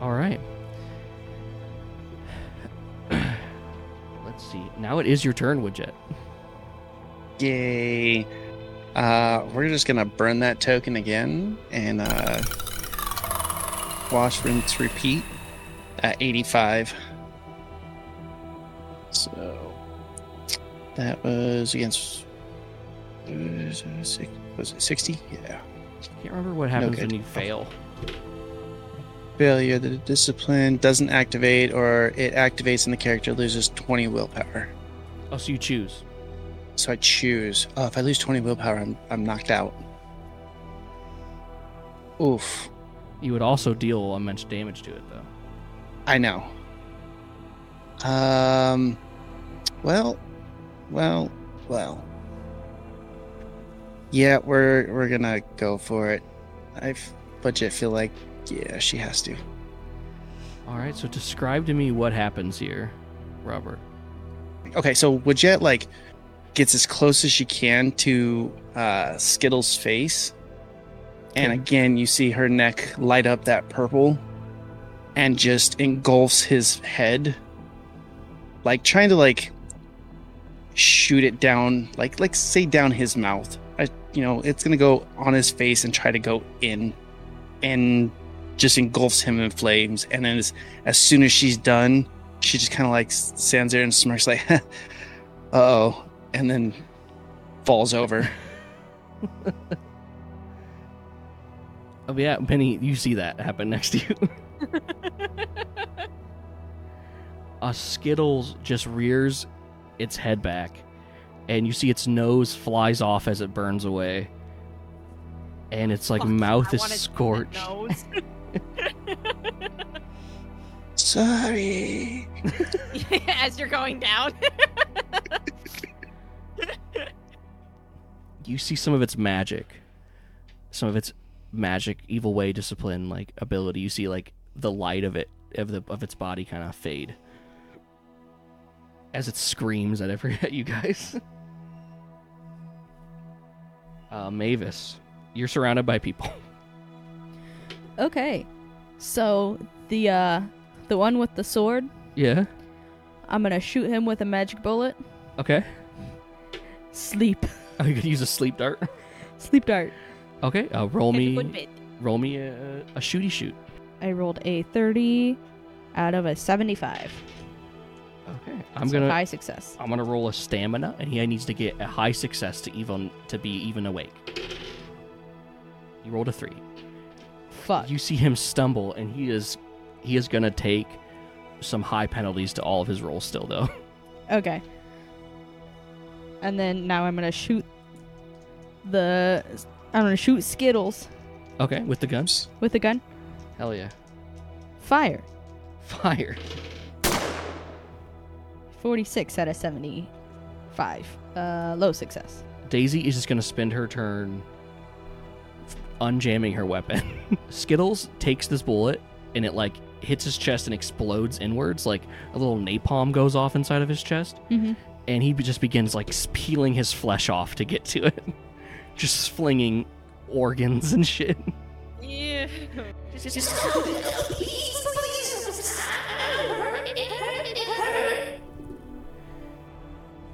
All right. Let's see. Now it is your turn, Wadjet. Yay. Uh, we're just gonna burn that token again and uh, wash, rinse, repeat at 85. So that was against. Was it was it 60? Yeah. I can't remember what happens good. when you fail. Failure, the discipline doesn't activate, or it activates and the character loses 20 willpower. Oh, so you choose. So I choose. Oh, if I lose 20 willpower, I'm, I'm knocked out. Oof. You would also deal immense damage to it, though. I know. Um. Well, well, well. Yeah, we're we're gonna go for it. I legit feel like yeah, she has to. All right, so describe to me what happens here, Robert. Okay, so Wadjet like gets as close as she can to uh, Skittles' face, and again you see her neck light up that purple, and just engulfs his head, like trying to like shoot it down, like like say down his mouth. I, you know, it's gonna go on his face and try to go in, and just engulfs him in flames. And then as, as soon as she's done, she just kind of like stands there and smirks like, "Uh oh," and then falls over. Oh yeah, Penny, you see that happen next to you. A Skittles just rears its head back, and you see its nose flies off as it burns away. And its like Fuck, mouth I is scorched. Sorry. As you're going down. You see some of its magic, some of its magic, evil way, discipline, like ability. You see like the light of it of the of its body kind of fade as it screams at every at you guys. uh, Mavis, you're surrounded by people. Okay. So the uh the one with the sword, yeah. I'm gonna shoot him with a magic bullet. Okay. Sleep. Oh, you could use a sleep dart. Sleep dart. Okay. Uh, roll Hit the good me. bit. Roll me a, a shooty shoot. I rolled a 30 out of a 75. Okay. I'm So gonna. high success. I'm gonna roll a stamina, and he needs to get a high success to even to be even awake. He rolled a three. Fuck. You see him stumble, and he is he is gonna take some high penalties to all of his rolls still, though. Okay. And then now I'm gonna shoot the. I'm gonna shoot Skittles Okay, with the guns. with a gun. Hell yeah. Fire. Fire. 46 out of 75. Uh, low success. Daisy is just gonna spend her turn unjamming her weapon. Skittles takes this bullet and it like hits his chest and explodes inwards, like a little napalm goes off inside of his chest. Mm-hmm. And he just begins like peeling his flesh off to get to it, just flinging organs and shit. Yeah.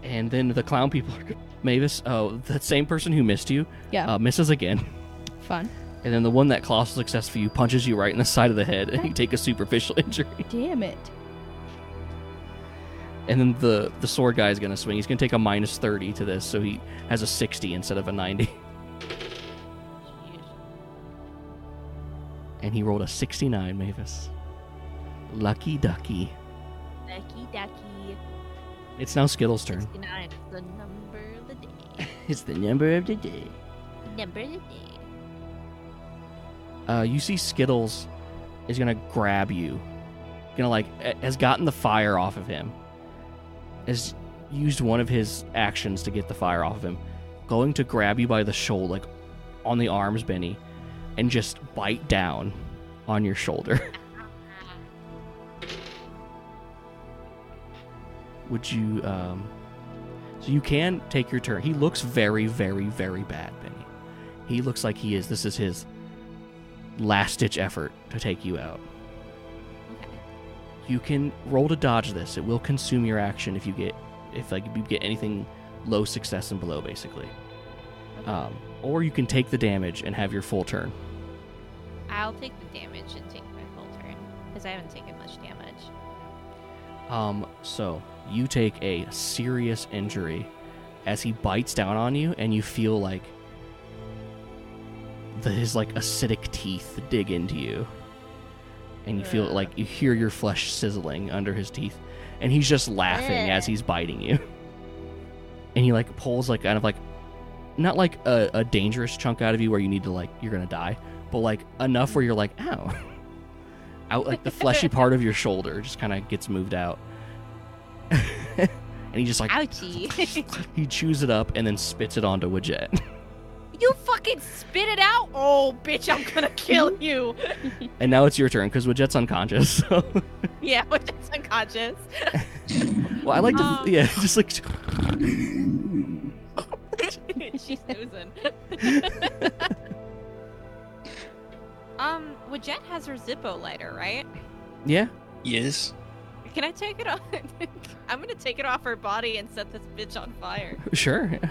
And then the clown people are Mavis. Oh, the same person who missed you Yeah. uh, misses again, Fun. and then the one that colossal success for you punches you right in the side of the head, and you take a superficial injury. Damn it. And then the the sword guy is gonna swing. He's gonna take a minus thirty to this, so he has a sixty instead of a ninety. And he rolled a sixty-nine, Mavis. Lucky ducky. Ducky ducky. It's now Skittles' turn. 69 is the number of the day. It's the number of the day. Number of the day. uh, you see Skittles is gonna grab you, gonna like has gotten the fire off of him, has used one of his actions to get the fire off of him, going to grab you by the shoulder, like on the arms, Benny, and just bite down on your shoulder. Would you? Um, so you can take your turn. He looks very, very, very bad, Benny. He looks like he is. This is his last ditch effort to take you out. You can roll to dodge this. It will consume your action if you get if like you get anything low success and below, basically. Um, or you can take the damage and have your full turn. I'll take the damage and take my full turn because I haven't taken much damage. Um, so you take a serious injury as he bites down on you, and you feel like the, his like acidic teeth dig into you, and you feel like you hear your flesh sizzling under his teeth, and he's just laughing as he's biting you, and he like pulls like kind of like not like a, a dangerous chunk out of you where you need to like you're gonna die, but like enough where you're like ow. Out like the fleshy part of your shoulder just kind of gets moved out, and he just like Ouchie! he chews it up and then spits it onto Wadjet. You fucking spit it out! Oh, bitch! I'm gonna kill you. and now it's your turn because Wadjet's unconscious. So. yeah, which is unconscious. well, I like to, Um. yeah, just like She's snoozing. um, well, Jet has her Zippo lighter, right? yeah. Yes. Can I take it off? I'm gonna take it off her body and set this bitch on fire. Sure. Please.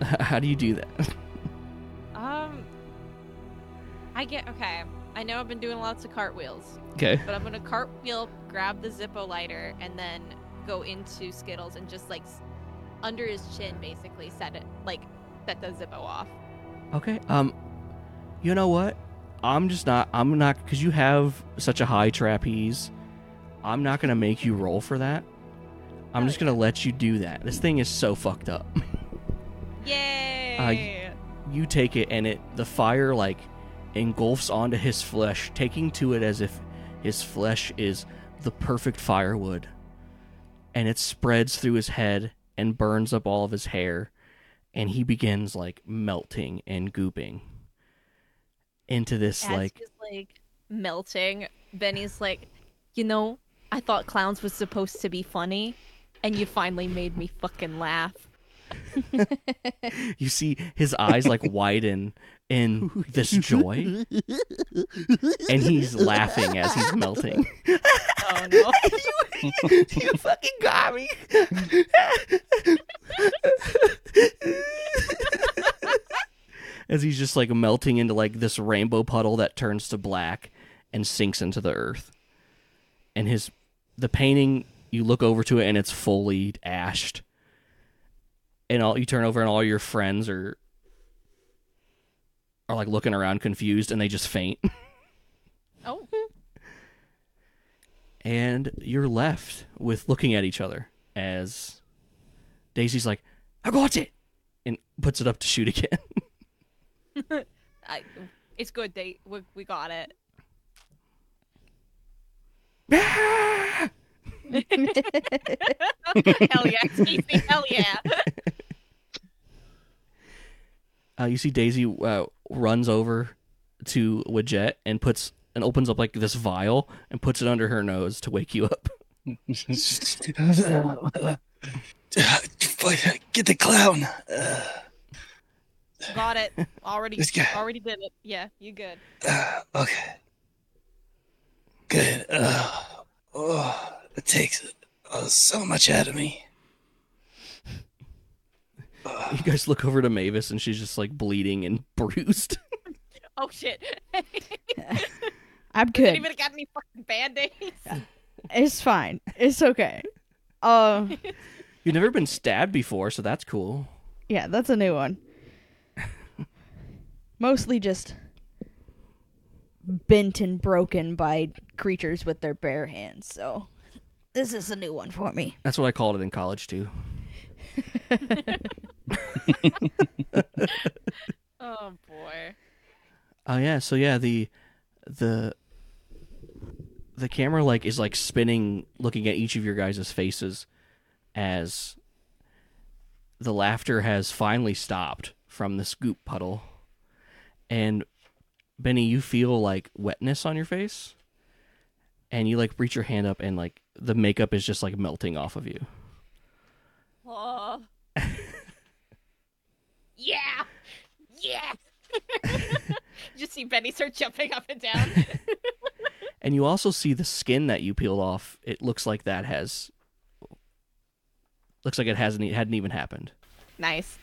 How do you do that? Um, I get okay. I know I've been doing lots of cartwheels, Okay. but I'm gonna cartwheel, grab the Zippo lighter, and then go into Skittles and just like under his chin, basically set it like set the Zippo off. Okay. Um, you know what? I'm just not. I'm not because you have such a high trapeze. I'm not gonna make you roll for that. I'm just gonna let you do that. This thing is so fucked up. Yay! Uh, you take it and it the fire like engulfs onto his flesh taking to it as if his flesh is the perfect firewood and it spreads through his head and burns up all of his hair and he begins like melting and gooping into this As like like melting, Benny's like, you know, I thought clowns was supposed to be funny, and you finally made me fucking laugh. you see his eyes like widen in this joy and he's laughing as he's melting Oh no! you fucking got me. As he's just like melting into like this rainbow puddle that turns to black and sinks into the earth. And his the painting you look over to it and it's fully ashed. And all you turn over and all your friends are are like looking around confused and they just faint. oh, and you're left with looking at each other as Daisy's like, "I got it," and puts it up to shoot again. I, it's good. They we, we got it. Ah! hell yeah, Casey, hell yeah. uh, you see Daisy uh, runs over to Wadjet and puts and opens up like this vial and puts it under her nose to wake you up. Get the clown. Got it. Already, Let's already did it. Yeah, you good. Uh, okay. Good. Uh, oh, it takes uh, so much out of me. You guys look over to Mavis and she's just like bleeding and bruised. Oh shit! I'm Didn't good. even got any fucking band-aids. It's fine. It's okay. Uh, You've never been stabbed before, so that's cool. yeah, that's a new one. Mostly just bent and broken by creatures with their bare hands. So this is a new one for me. That's what I called it in college too. Oh boy. Oh yeah, so yeah, the the the camera like is like spinning looking at each of your guys' faces as the laughter has finally stopped from this goop puddle. And Benny, you feel like wetness on your face. And you like reach your hand up and like the makeup is just like melting off of you. Oh. yeah. Yeah. You just see Benny start jumping up and down. And you also see the skin that you peeled off. It looks like that has looks like it hasn't e- hadn't even happened. nice.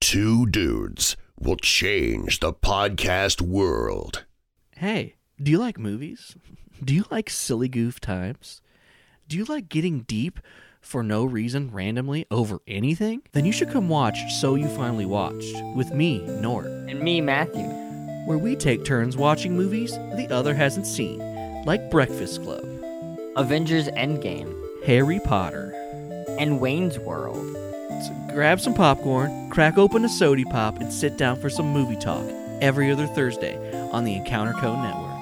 Two dudes will change the podcast world. Hey, do you like movies? Do you like silly goof times? Do you like getting deep for no reason randomly over anything? Then you should come watch So You Finally Watched with me, Nort, And me, Matthew. where we take turns watching movies the other hasn't seen, like Breakfast Club, Avengers Endgame. Harry Potter. And Wayne's World. So grab some popcorn, crack open a sody pop, and sit down for some movie talk every other Thursday on the Encounter Code Network.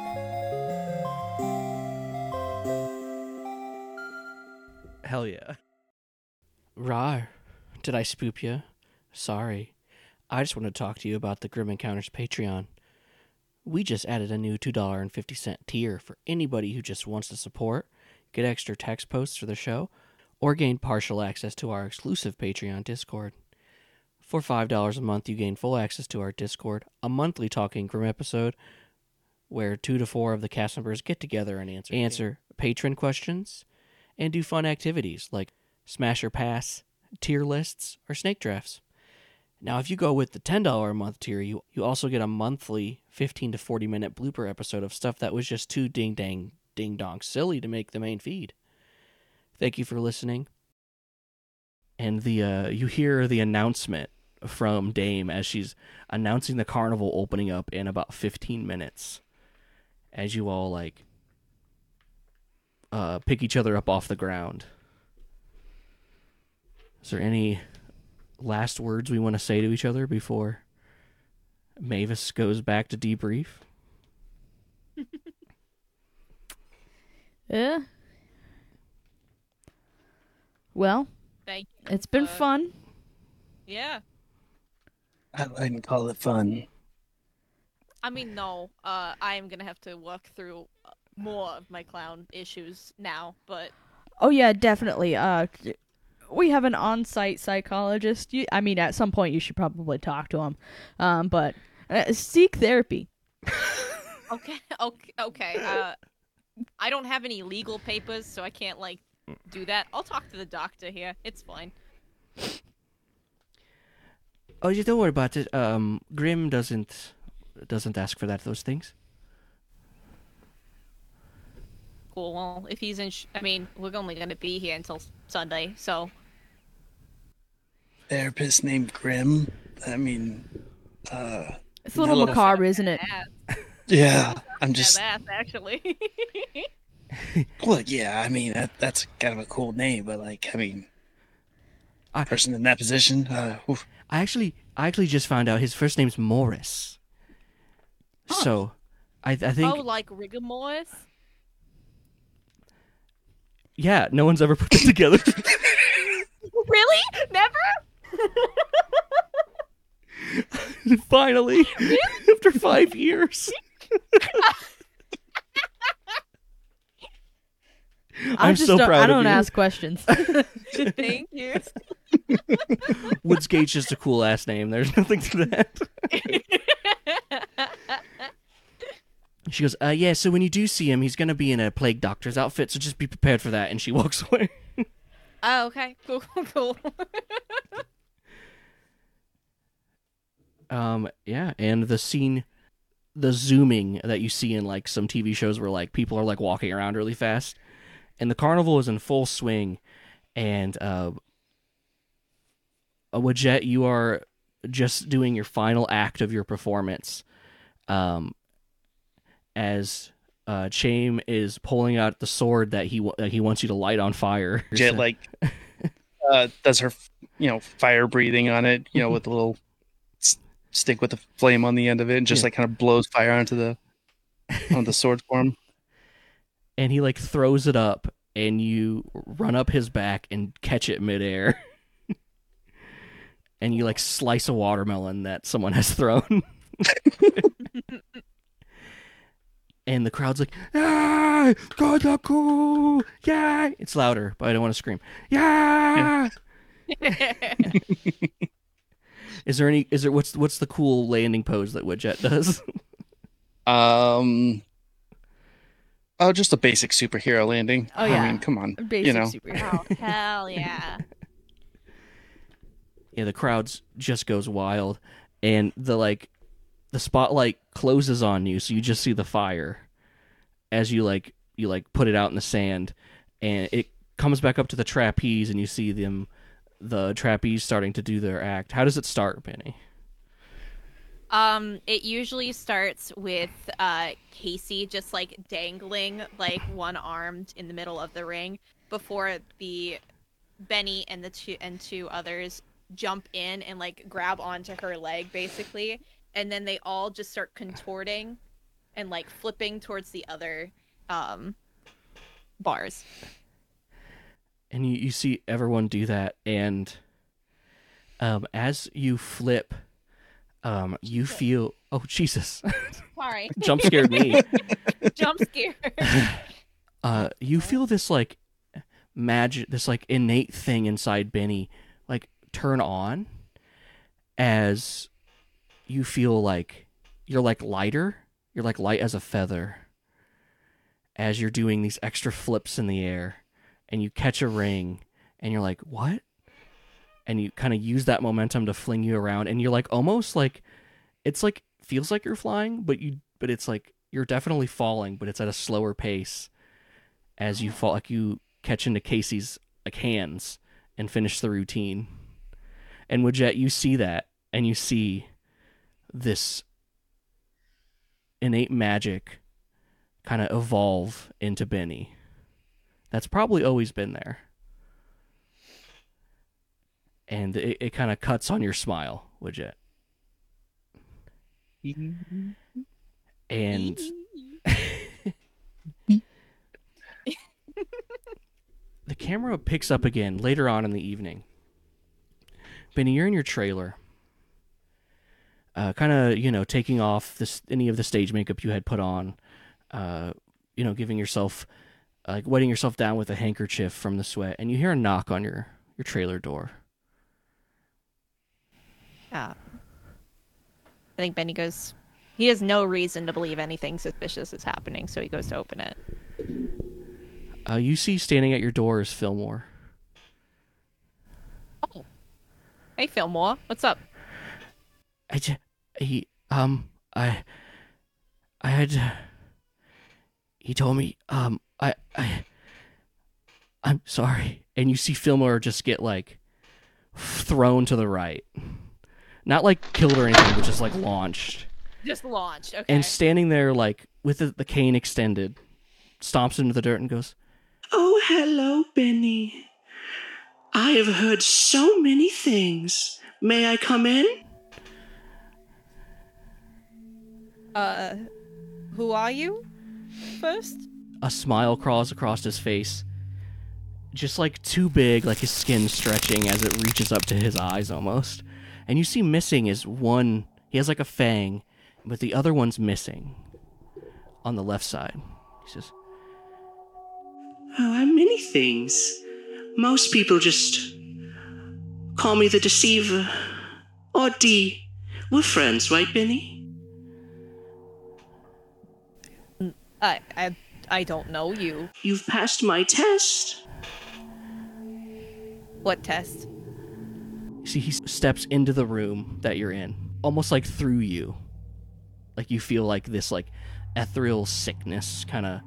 Hell yeah. Rar, did I spook you? Sorry. I just want to talk to you about the Grim Encounters Patreon. We just added a new $2.50 tier for anybody who just wants to support, get extra text posts for the show, or gain partial access to our exclusive Patreon Discord. For $5 a month, you gain full access to our Discord, a monthly Talking Grim episode where two to four of the cast members get together and answer, answer patron questions and do fun activities like Smash or Pass, tier lists, or snake drafts. Now, if you go with the $10 a month tier, you, you also get a monthly 15 to 40 minute blooper episode of stuff that was just too ding dang ding dong silly to make the main feed. Thank you for listening. And the uh, you hear the announcement from Dame as she's announcing the carnival opening up in about 15 minutes. As you all like uh, pick each other up off the ground. Is there any last words we want to say to each other before Mavis goes back to debrief? Yeah. Well, Thank you. it's been Uh, fun. Yeah. I wouldn't call it fun. I mean, no. Uh, I am gonna have to work through uh, more of my clown issues now, but Oh yeah, definitely. Uh, we have an on-site psychologist. You, I mean, at some point you should probably talk to him. Um, but uh, seek therapy. okay, okay, okay. Uh, I don't have any legal papers, so I can't like do that. I'll talk to the doctor here. It's fine. Oh, you don't worry about it. Um, Grim doesn't doesn't ask for that. Those things. Cool. Well, if he's in, sh- I mean, we're only gonna be here until Sunday, so Therapist named Grim. I mean, uh, It's a little Hello. macabre, isn't it? yeah, I'm just ass actually. look. Yeah, I mean that, that's kind of a cool name, but like, I mean, I- person in that position. Uh, oof. I actually, I actually just found out his first name's Morris. So, I, I think, oh, like rigor mortis. Yeah, no one's ever put it together. Really? Never? Finally, after five years. I I'm so don't, proud I don't ask questions. Thank you. Woodsgate's just a cool ass name. There's nothing to that. She goes, uh, yeah, so when you do see him, he's going to be in a plague doctor's outfit, so just be prepared for that. And she walks away. Oh, okay. Cool, cool, cool. Um, yeah, and the scene, the zooming that you see in like some TV shows where like people are like walking around really fast, and the carnival is in full swing, and uh, uh Wadjet, you are just doing your final act of your performance, um, as uh Chame is pulling out the sword that he he wants you to light on fire. Jet like uh, does her, you know, fire breathing on it, you know, with a little stick with a flame on the end of it, and just Yeah. like kind of blows fire onto the on the sword form. and he like throws it up and you run up his back and catch it midair and you like slice a watermelon that someone has thrown and the crowd's like yeah cool yeah it's louder but i don't want to scream yeah is there any is there what's what's the cool landing pose that Wadjet does Um. Oh, just a basic superhero landing. Oh, yeah. I mean, come on. Basic you know. superhero. Oh, hell yeah. yeah, the crowds just goes wild, and the like, the spotlight closes on you, so you just see the fire as you like you like put it out in the sand, and it comes back up to the trapeze, and you see them, the trapeze starting to do their act. How does it start, Benny? Um, it usually starts with uh Casey just like dangling like one armed in the middle of the ring before the Benny and the two and two others jump in and like grab onto her leg basically, and then they all just start contorting and like flipping towards the other um bars. and you, you see everyone do that and um, as you flip um, you feel oh jesus Sorry. jump scared me Jump scare. uh, you feel this like magic this like innate thing inside benny like turn on as you feel like you're like lighter you're like light as a feather as you're doing these extra flips in the air and you catch a ring and you're like what? And you kind of use that momentum to fling you around and you're like almost like it's like feels like you're flying but you but it's like you're definitely falling but it's at a slower pace as you fall like you catch into casey's like hands and finish the routine. And Wadjet, you see that and you see this innate magic kind of evolve into benny that's probably always been there and it, it kind of cuts on your smile, Wadjet. And the camera picks up again later on in the evening. Benny, you're in your trailer, uh, kind of you know taking off this any of the stage makeup you had put on, uh, you know, giving yourself like wetting yourself down with a handkerchief from the sweat, and you hear a knock on your your trailer door. Yeah. I think Benny goes. He has no reason to believe anything suspicious is happening, so he goes to open it. Uh, you see standing at your door is Fillmore. Oh, Hey, Fillmore, what's up? I j- he um I I had he told me um I I I'm sorry and you see Fillmore just get like thrown to the right. Not like killed or anything, but just like launched. Just launched. Okay. And standing there like with the, the cane extended, stomps into the dirt and goes, Oh, hello, Benny. I have heard so many things. May I come in? Uh, who are you? First. a smile crawls across his face. Just like too big, like his skin stretching as it reaches up to his eyes almost. And you see missing is one, he has like a fang, but the other one's missing on the left side. He says, Oh, I'm many things. Most people just call me the deceiver. Or D. We're friends, right, Benny? I I I don't know you. You've passed my test. What test? See, he steps into the room that you're in, almost like through you. Like you feel like this, like ethereal sickness, kind of,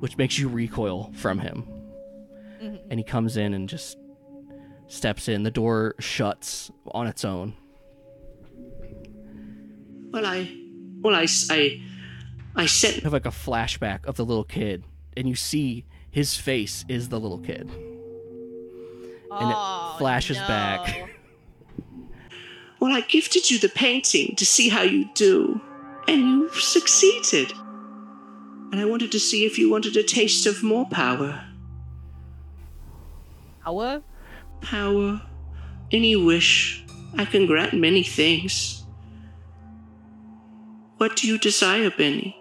which makes you recoil from him. Mm-hmm. And he comes in and just steps in. The door shuts on its own. Well, I. Well, I. s- I. I sent. You have like a flashback of the little kid, and you see his face is the little kid. And Oh, it flashes no. back. Well, I gifted you the painting to see how you do. And you succeeded. And I wanted to see if you wanted a taste of more power. Power? Power. Any wish. I can grant many things. What do you desire, Benny?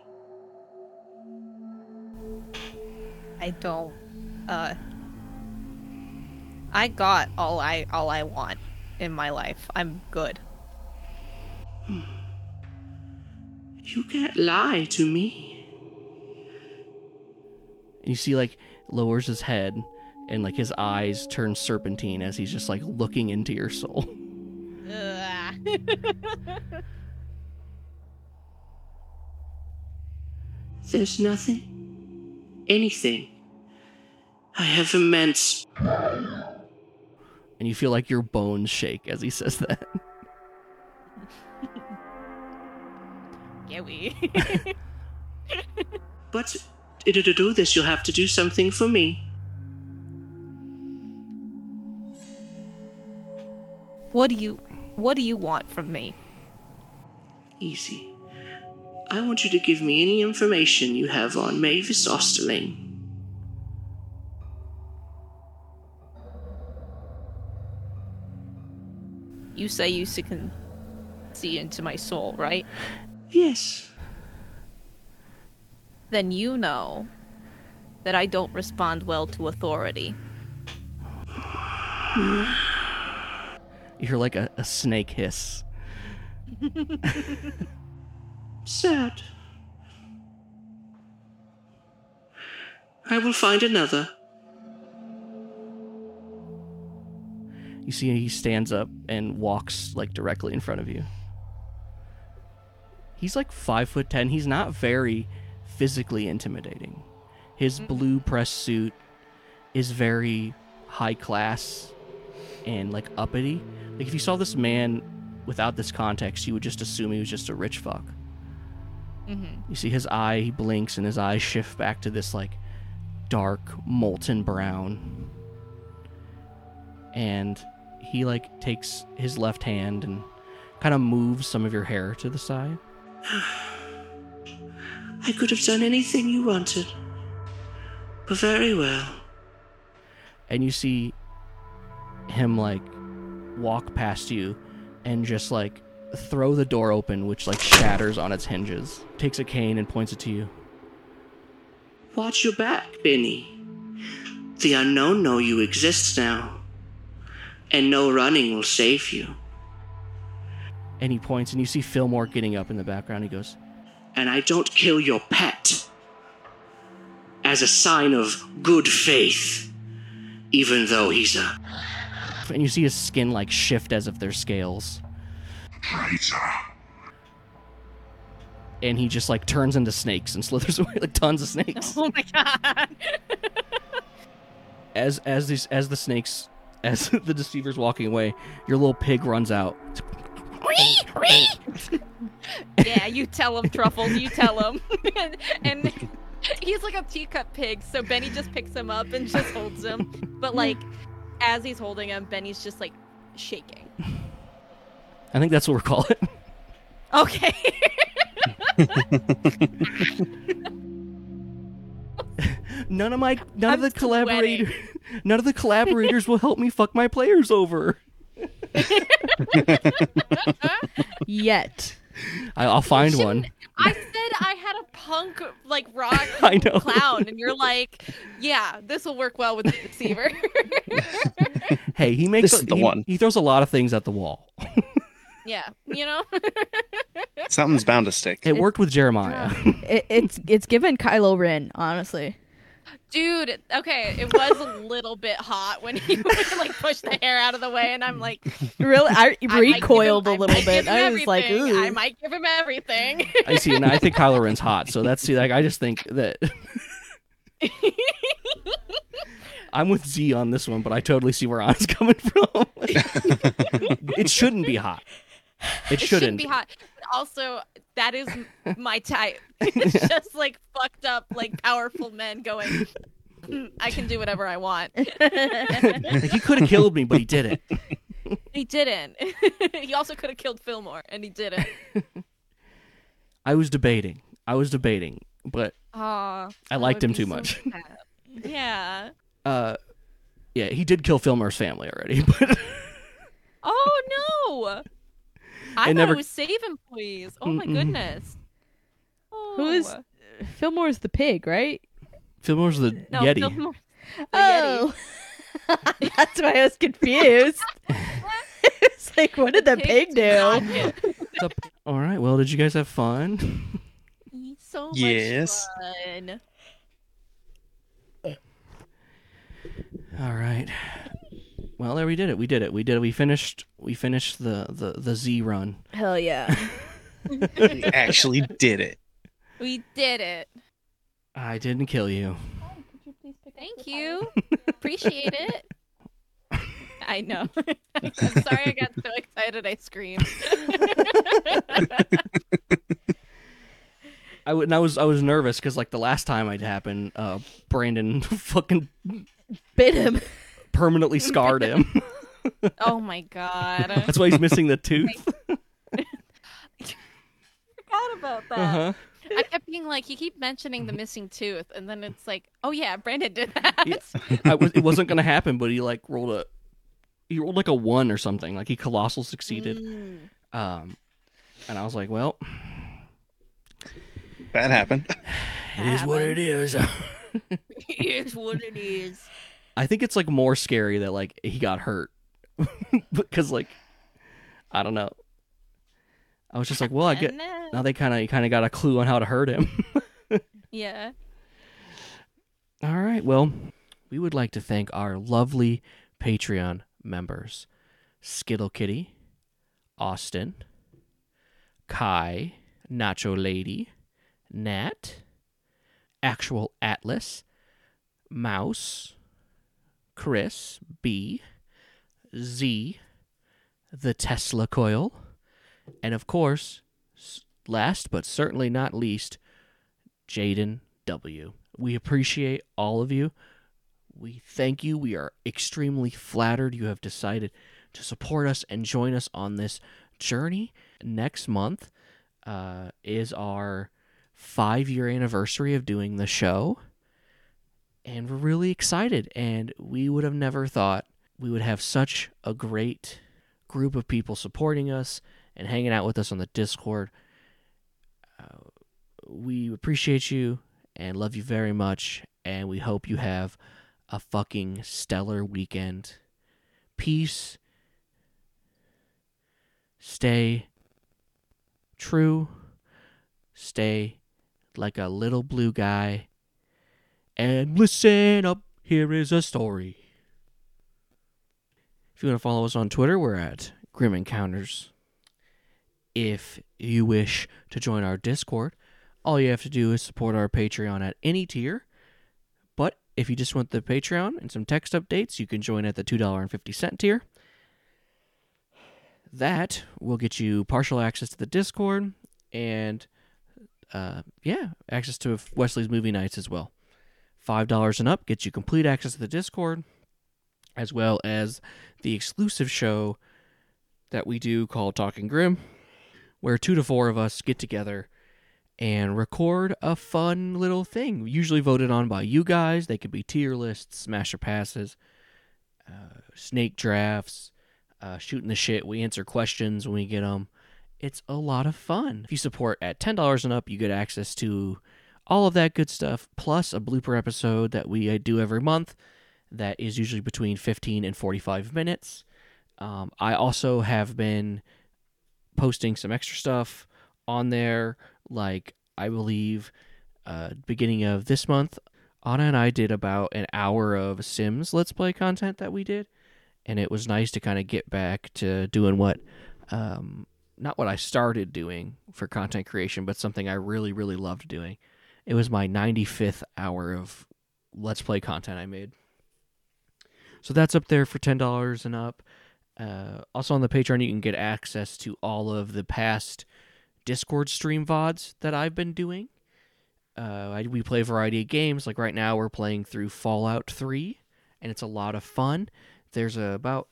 I don't. Uh. I got all I all I want in my life. I'm good. You can't lie to me. And you see like lowers his head and like his eyes turn serpentine as he's just like looking into your soul. There's nothing. Anything. I have immense. And you feel like your bones shake as he says that. Yeah, we. But in order to do this, you'll have to do something for me. what do you what do you want from me? Easy. I want you to give me any information you have on Mavis Osterling. You say you s- can see into my soul, right? Yes. Then you know that I don't respond well to authority. You're like a, a snake hiss. Sad. I will find another. You see he stands up and walks like directly in front of you. He's like five foot ten. He's not very physically intimidating. His blue press suit is very high class and like uppity. Like if you saw this man without this context, you would just assume he was just a rich fuck. Mm-hmm. You see his eye, he blinks, and his eyes shift back to this like dark molten brown. And he like takes his left hand and kind of moves some of your hair to the side. I could have done anything you wanted. But very well. and you see him like walk past you and just like throw the door open which like shatters on its hinges takes a cane and points it to you Watch your back, Benny. The unknown know you exist now. And no running will save you. and he points and you see fillmore getting up in the background he goes And I don't kill your pet. As a sign of good faith. Even though he's a. and you see his skin like shift as if they're scales and he just like turns into snakes and slithers away like tons of snakes Oh my god. as as these as the snakes as the deceiver's walking away your little pig runs out yeah, you tell him, Truffles. You tell him. and, and he's like a teacup pig, so Benny just picks him up and just holds him. But like, as he's holding him, Benny's just like shaking. I think that's what we're calling it Okay. None of my none I'm of the collaborator sweating. none of the collaborators will help me fuck my players over. Yet. I, I'll find one. I said I had a punk like rock I know. clown, and you're like, yeah, this will work well with the deceiver. Hey, he makes This is the he, one. he throws a lot of things at the wall. Yeah, you know. Something's bound to stick. It worked with Jeremiah. It, it's it's given Kylo Ren, honestly. Dude, okay, it was a little bit hot when he would like push the hair out of the way, and I'm like, Really, I I might him- recoiled a I little might bit. I was like, everything. I might give him everything. I see, and I think Kylo Ren's hot, so that's see, like I just think that I'm with Zee on this one, but I totally see where An's coming from. it shouldn't be hot. It It shouldn't. shouldn't be hot. Also, that is my type. It's just like fucked up, like powerful men going. "Mm, I can do whatever I want. Like, he could have killed me, but he didn't. He didn't. he also could have killed Fillmore, and he didn't. I was debating. I was debating, but Aw, I liked him too so much. sad. Yeah. uh, yeah, he did kill Fillmore's family already, but Oh no! I thought never- it was save employees. Oh my Mm-mm. goodness. Who is Oh. Fillmore's the pig, right? Fillmore's the no, Yeti. Fillmore- the Oh, that's why I was confused. it's like, what did the pig do? All right. Well, did you guys have fun? so much Yes. fun. All right. Well, there we did it. We did it. We did it. We finished. We finished the the the Zee run. Hell yeah. We actually did it. We did it. I didn't kill you. Thank you. Appreciate it. I know. I'm sorry I got so excited I screamed. I, w- and I was I was nervous because like the last time it happened, uh, Brandon fucking Bit him. Permanently scarred him. oh my god. That's why he's missing the tooth. forgot about that. Uh-huh. I kept being like, you keep mentioning the missing tooth, and then it's like, oh yeah, Brandon did that. Yeah. I was, it wasn't gonna happen, but he like rolled a he rolled like a one or something. Like he colossal succeeded. Mm. Um, and I was like, well, That happened. it is what it is. it is what it is. I think it's like more scary that like he got hurt because like I don't know. I was just like, well, I get now they kind of kind of got a clue on how to hurt him. Yeah. All right. Well, we would like to thank our lovely Patreon members Skittle Kitty, Austin, Kai, Nacho Lady, Nat, Actual Atlas, Mouse, Chris, B, Z, the Tesla Coil, and of course, last but certainly not least, Jaden W. We appreciate all of you. We thank you. We are extremely flattered you have decided to support us and join us on this journey. Next month uh, is our five year anniversary of doing the show. And we're really excited. And we would have never thought we would have such a great group of people supporting us and hanging out with us on the Discord. Uh, we appreciate you and love you very much. And we hope you have a fucking stellar weekend. Peace. Stay true. Stay like a little blue guy. And listen up. Here is a story. If you want to follow us on Twitter, we're at Grim Encounters. If you wish to join our Discord, all you have to do is support our Patreon at any tier. But if you just want the Patreon and some text updates, you can join at the $2.50 tier. That will get you partial access to the Discord and, uh, yeah, access to Wesley's movie nights as well. $5 and up gets you complete access to the Discord, as well as the exclusive show that we do called Talking Grim, where two to four of us get together and record a fun little thing, usually voted on by you guys. They could be tier lists, smasher passes, uh, snake drafts, uh, shooting the shit. We answer questions when we get them. It's a lot of fun. If you support at $10 and up, you get access to all of that good stuff, plus a blooper episode that we uh, do every month that is usually between 15 and 45 minutes. Um, I also have been posting some extra stuff on there, like I believe uh, beginning of this month, Anna and I did about an hour of Sims Let's Play content that we did, and it was nice to kind of get back to doing what, um, not what I started doing for content creation, but something I really, really loved doing. It was my 95th hour of Let's Play content I made. So that's up there for $10 and up. Uh, also on the Patreon, you can get access to all of the past Discord stream VODs that I've been doing. Uh, I, we play a variety of games. Like right now, we're playing through Fallout 3, and it's a lot of fun. There's about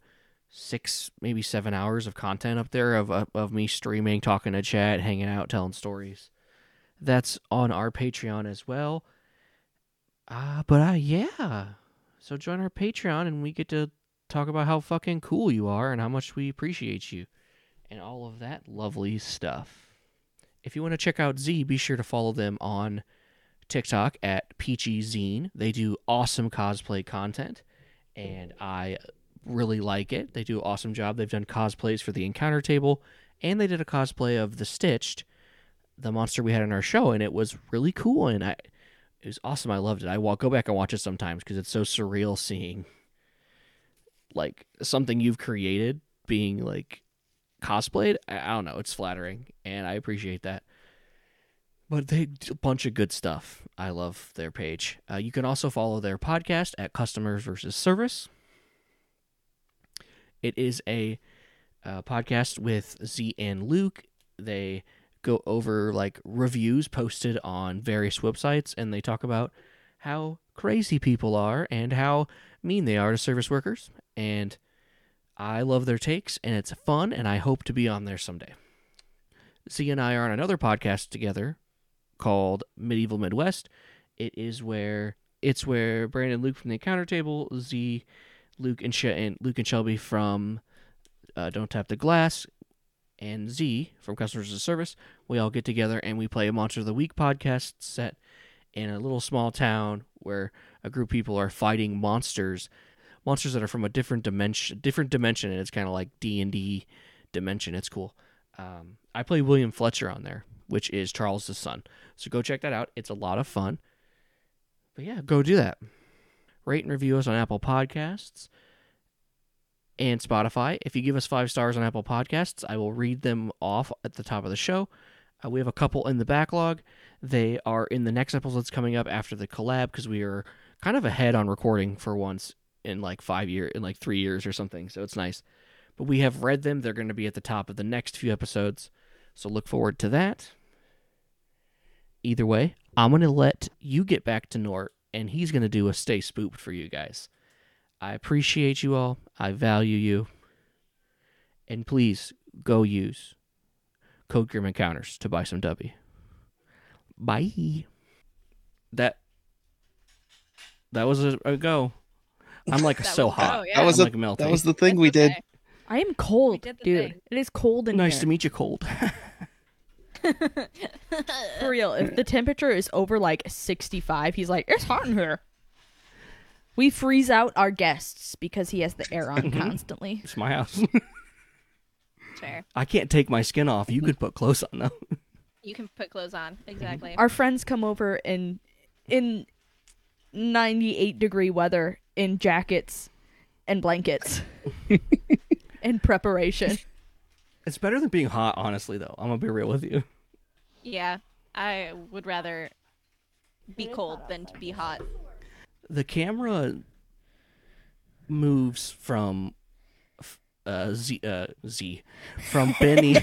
six, maybe seven hours of content up there of, of, of me streaming, talking to chat, hanging out, telling stories. That's on our Patreon as well. Uh, but uh, yeah. So join our Patreon, and we get to talk about how fucking cool you are and how much we appreciate you and all of that lovely stuff. If you want to check out Zee, be sure to follow them on TikTok at Peachy Zeen. They do awesome cosplay content, and I really like it. They do an awesome job. They've done cosplays for the Encounter Table and they did a cosplay of the Stitched, the monster we had in our show, and it was really cool. And I, it was awesome. I loved it. I will go back and watch it sometimes because it's so surreal seeing like something you've created being like cosplayed. I, I don't know. It's flattering, and I appreciate that. But they do a bunch of good stuff. I love their page. Uh, you can also follow their podcast at Customers versus Service. It is a uh, podcast with Zee and Luke. They go over like reviews posted on various websites and they talk about how crazy people are and how mean they are to service workers. And I love their takes and it's fun and I hope to be on there someday. Zee and I are on another podcast together called Medieval Midwest. It is where it's where Brandon Luke from the encounter table, Zee, Luke and, she- and Luke and Shelby from uh, Don't Tap the Glass, and Zee from Customers a Service. We all get together and we play a Monster of the Week podcast set in a little small town where a group of people are fighting monsters, monsters that are from a different dimension, different dimension, and it's kind of like D and D dimension. It's cool. Um, I play William Fletcher on there, which is Charles' son. So go check that out. It's a lot of fun. But yeah, go do that. Rate and review us on Apple Podcasts and Spotify. If you give us five stars on Apple Podcasts, I will read them off at the top of the show. Uh, we have a couple in the backlog. They are in the next episodes coming up after the collab because we are kind of ahead on recording for once in like five years, in like three years or something. So it's nice. But we have read them. They're going to be at the top of the next few episodes. So look forward to that. Either way, I'm going to let you get back to Nort, and he's going to do a stay spooked for you guys. I appreciate you all. I value you. And please go use Code Grim Encounters to buy some W. Bye. That that was a, a go. I'm like so was hot. go, yeah. That was I'm a- like melting. That was the thing we did. okay. I am cold, dude. thing. It is cold in nice here. Nice to meet you, Cold. For real, if the temperature is over like 65, he's like, it's hot in here. We freeze out our guests because he has the air on mm-hmm. constantly. it's my house. Fair. I can't take my skin off. You could put clothes on though. You can put clothes on. Mm-hmm. Exactly. Our friends come over in in 98 degree weather in jackets and blankets in preparation. It's better than being hot, honestly. Though I'm gonna be real with you. yeah, I would rather be cold than to be hot. The camera moves from uh, Zee uh, Zee from Benny. I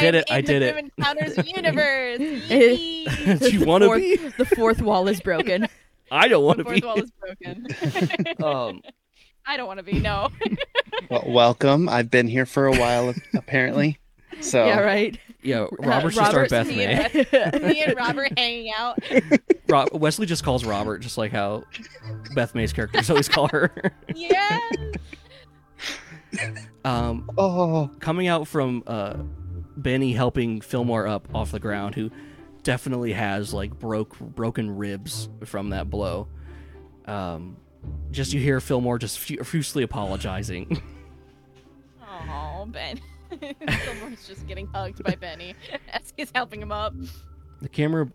did it. I'm I in did it. Encounters universe. Do you want to be? the fourth wall is broken. I don't want the to fourth be. wall is broken. Um, I don't want to be. No. Well, welcome. I've been here for a while, apparently. So Yeah, right. yeah, Robert's just our Beth me, May. and Beth- me and Robert hanging out. Ro- Wesley just calls Robert, just like how Beth May's characters always call her. Yeah. um, oh, coming out from uh, Benny helping Fillmore up off the ground, who definitely has like broke broken ribs from that blow. Um, just you hear Fillmore just fu- profusely apologizing. Oh, Ben. Someone's just getting hugged by Benny as he's helping him up. the camera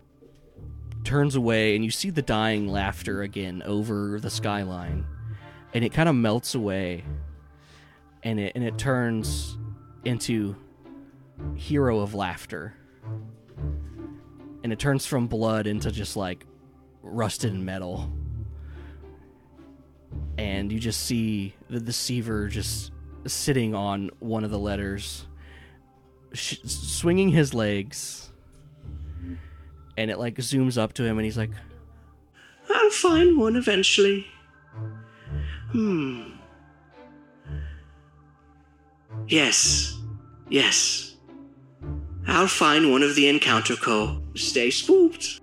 turns away, and you see the dying laughter again over the skyline, and it kind of melts away, and it and it turns into hero of laughter, and it turns from blood into just like rusted metal, and you just see the deceiver just sitting on one of the letters, sh- swinging his legs and it like zooms up to him and he's like I'll find one eventually. Hmm. Yes. Yes. I'll find one of the Encounter Co. Stay spooked.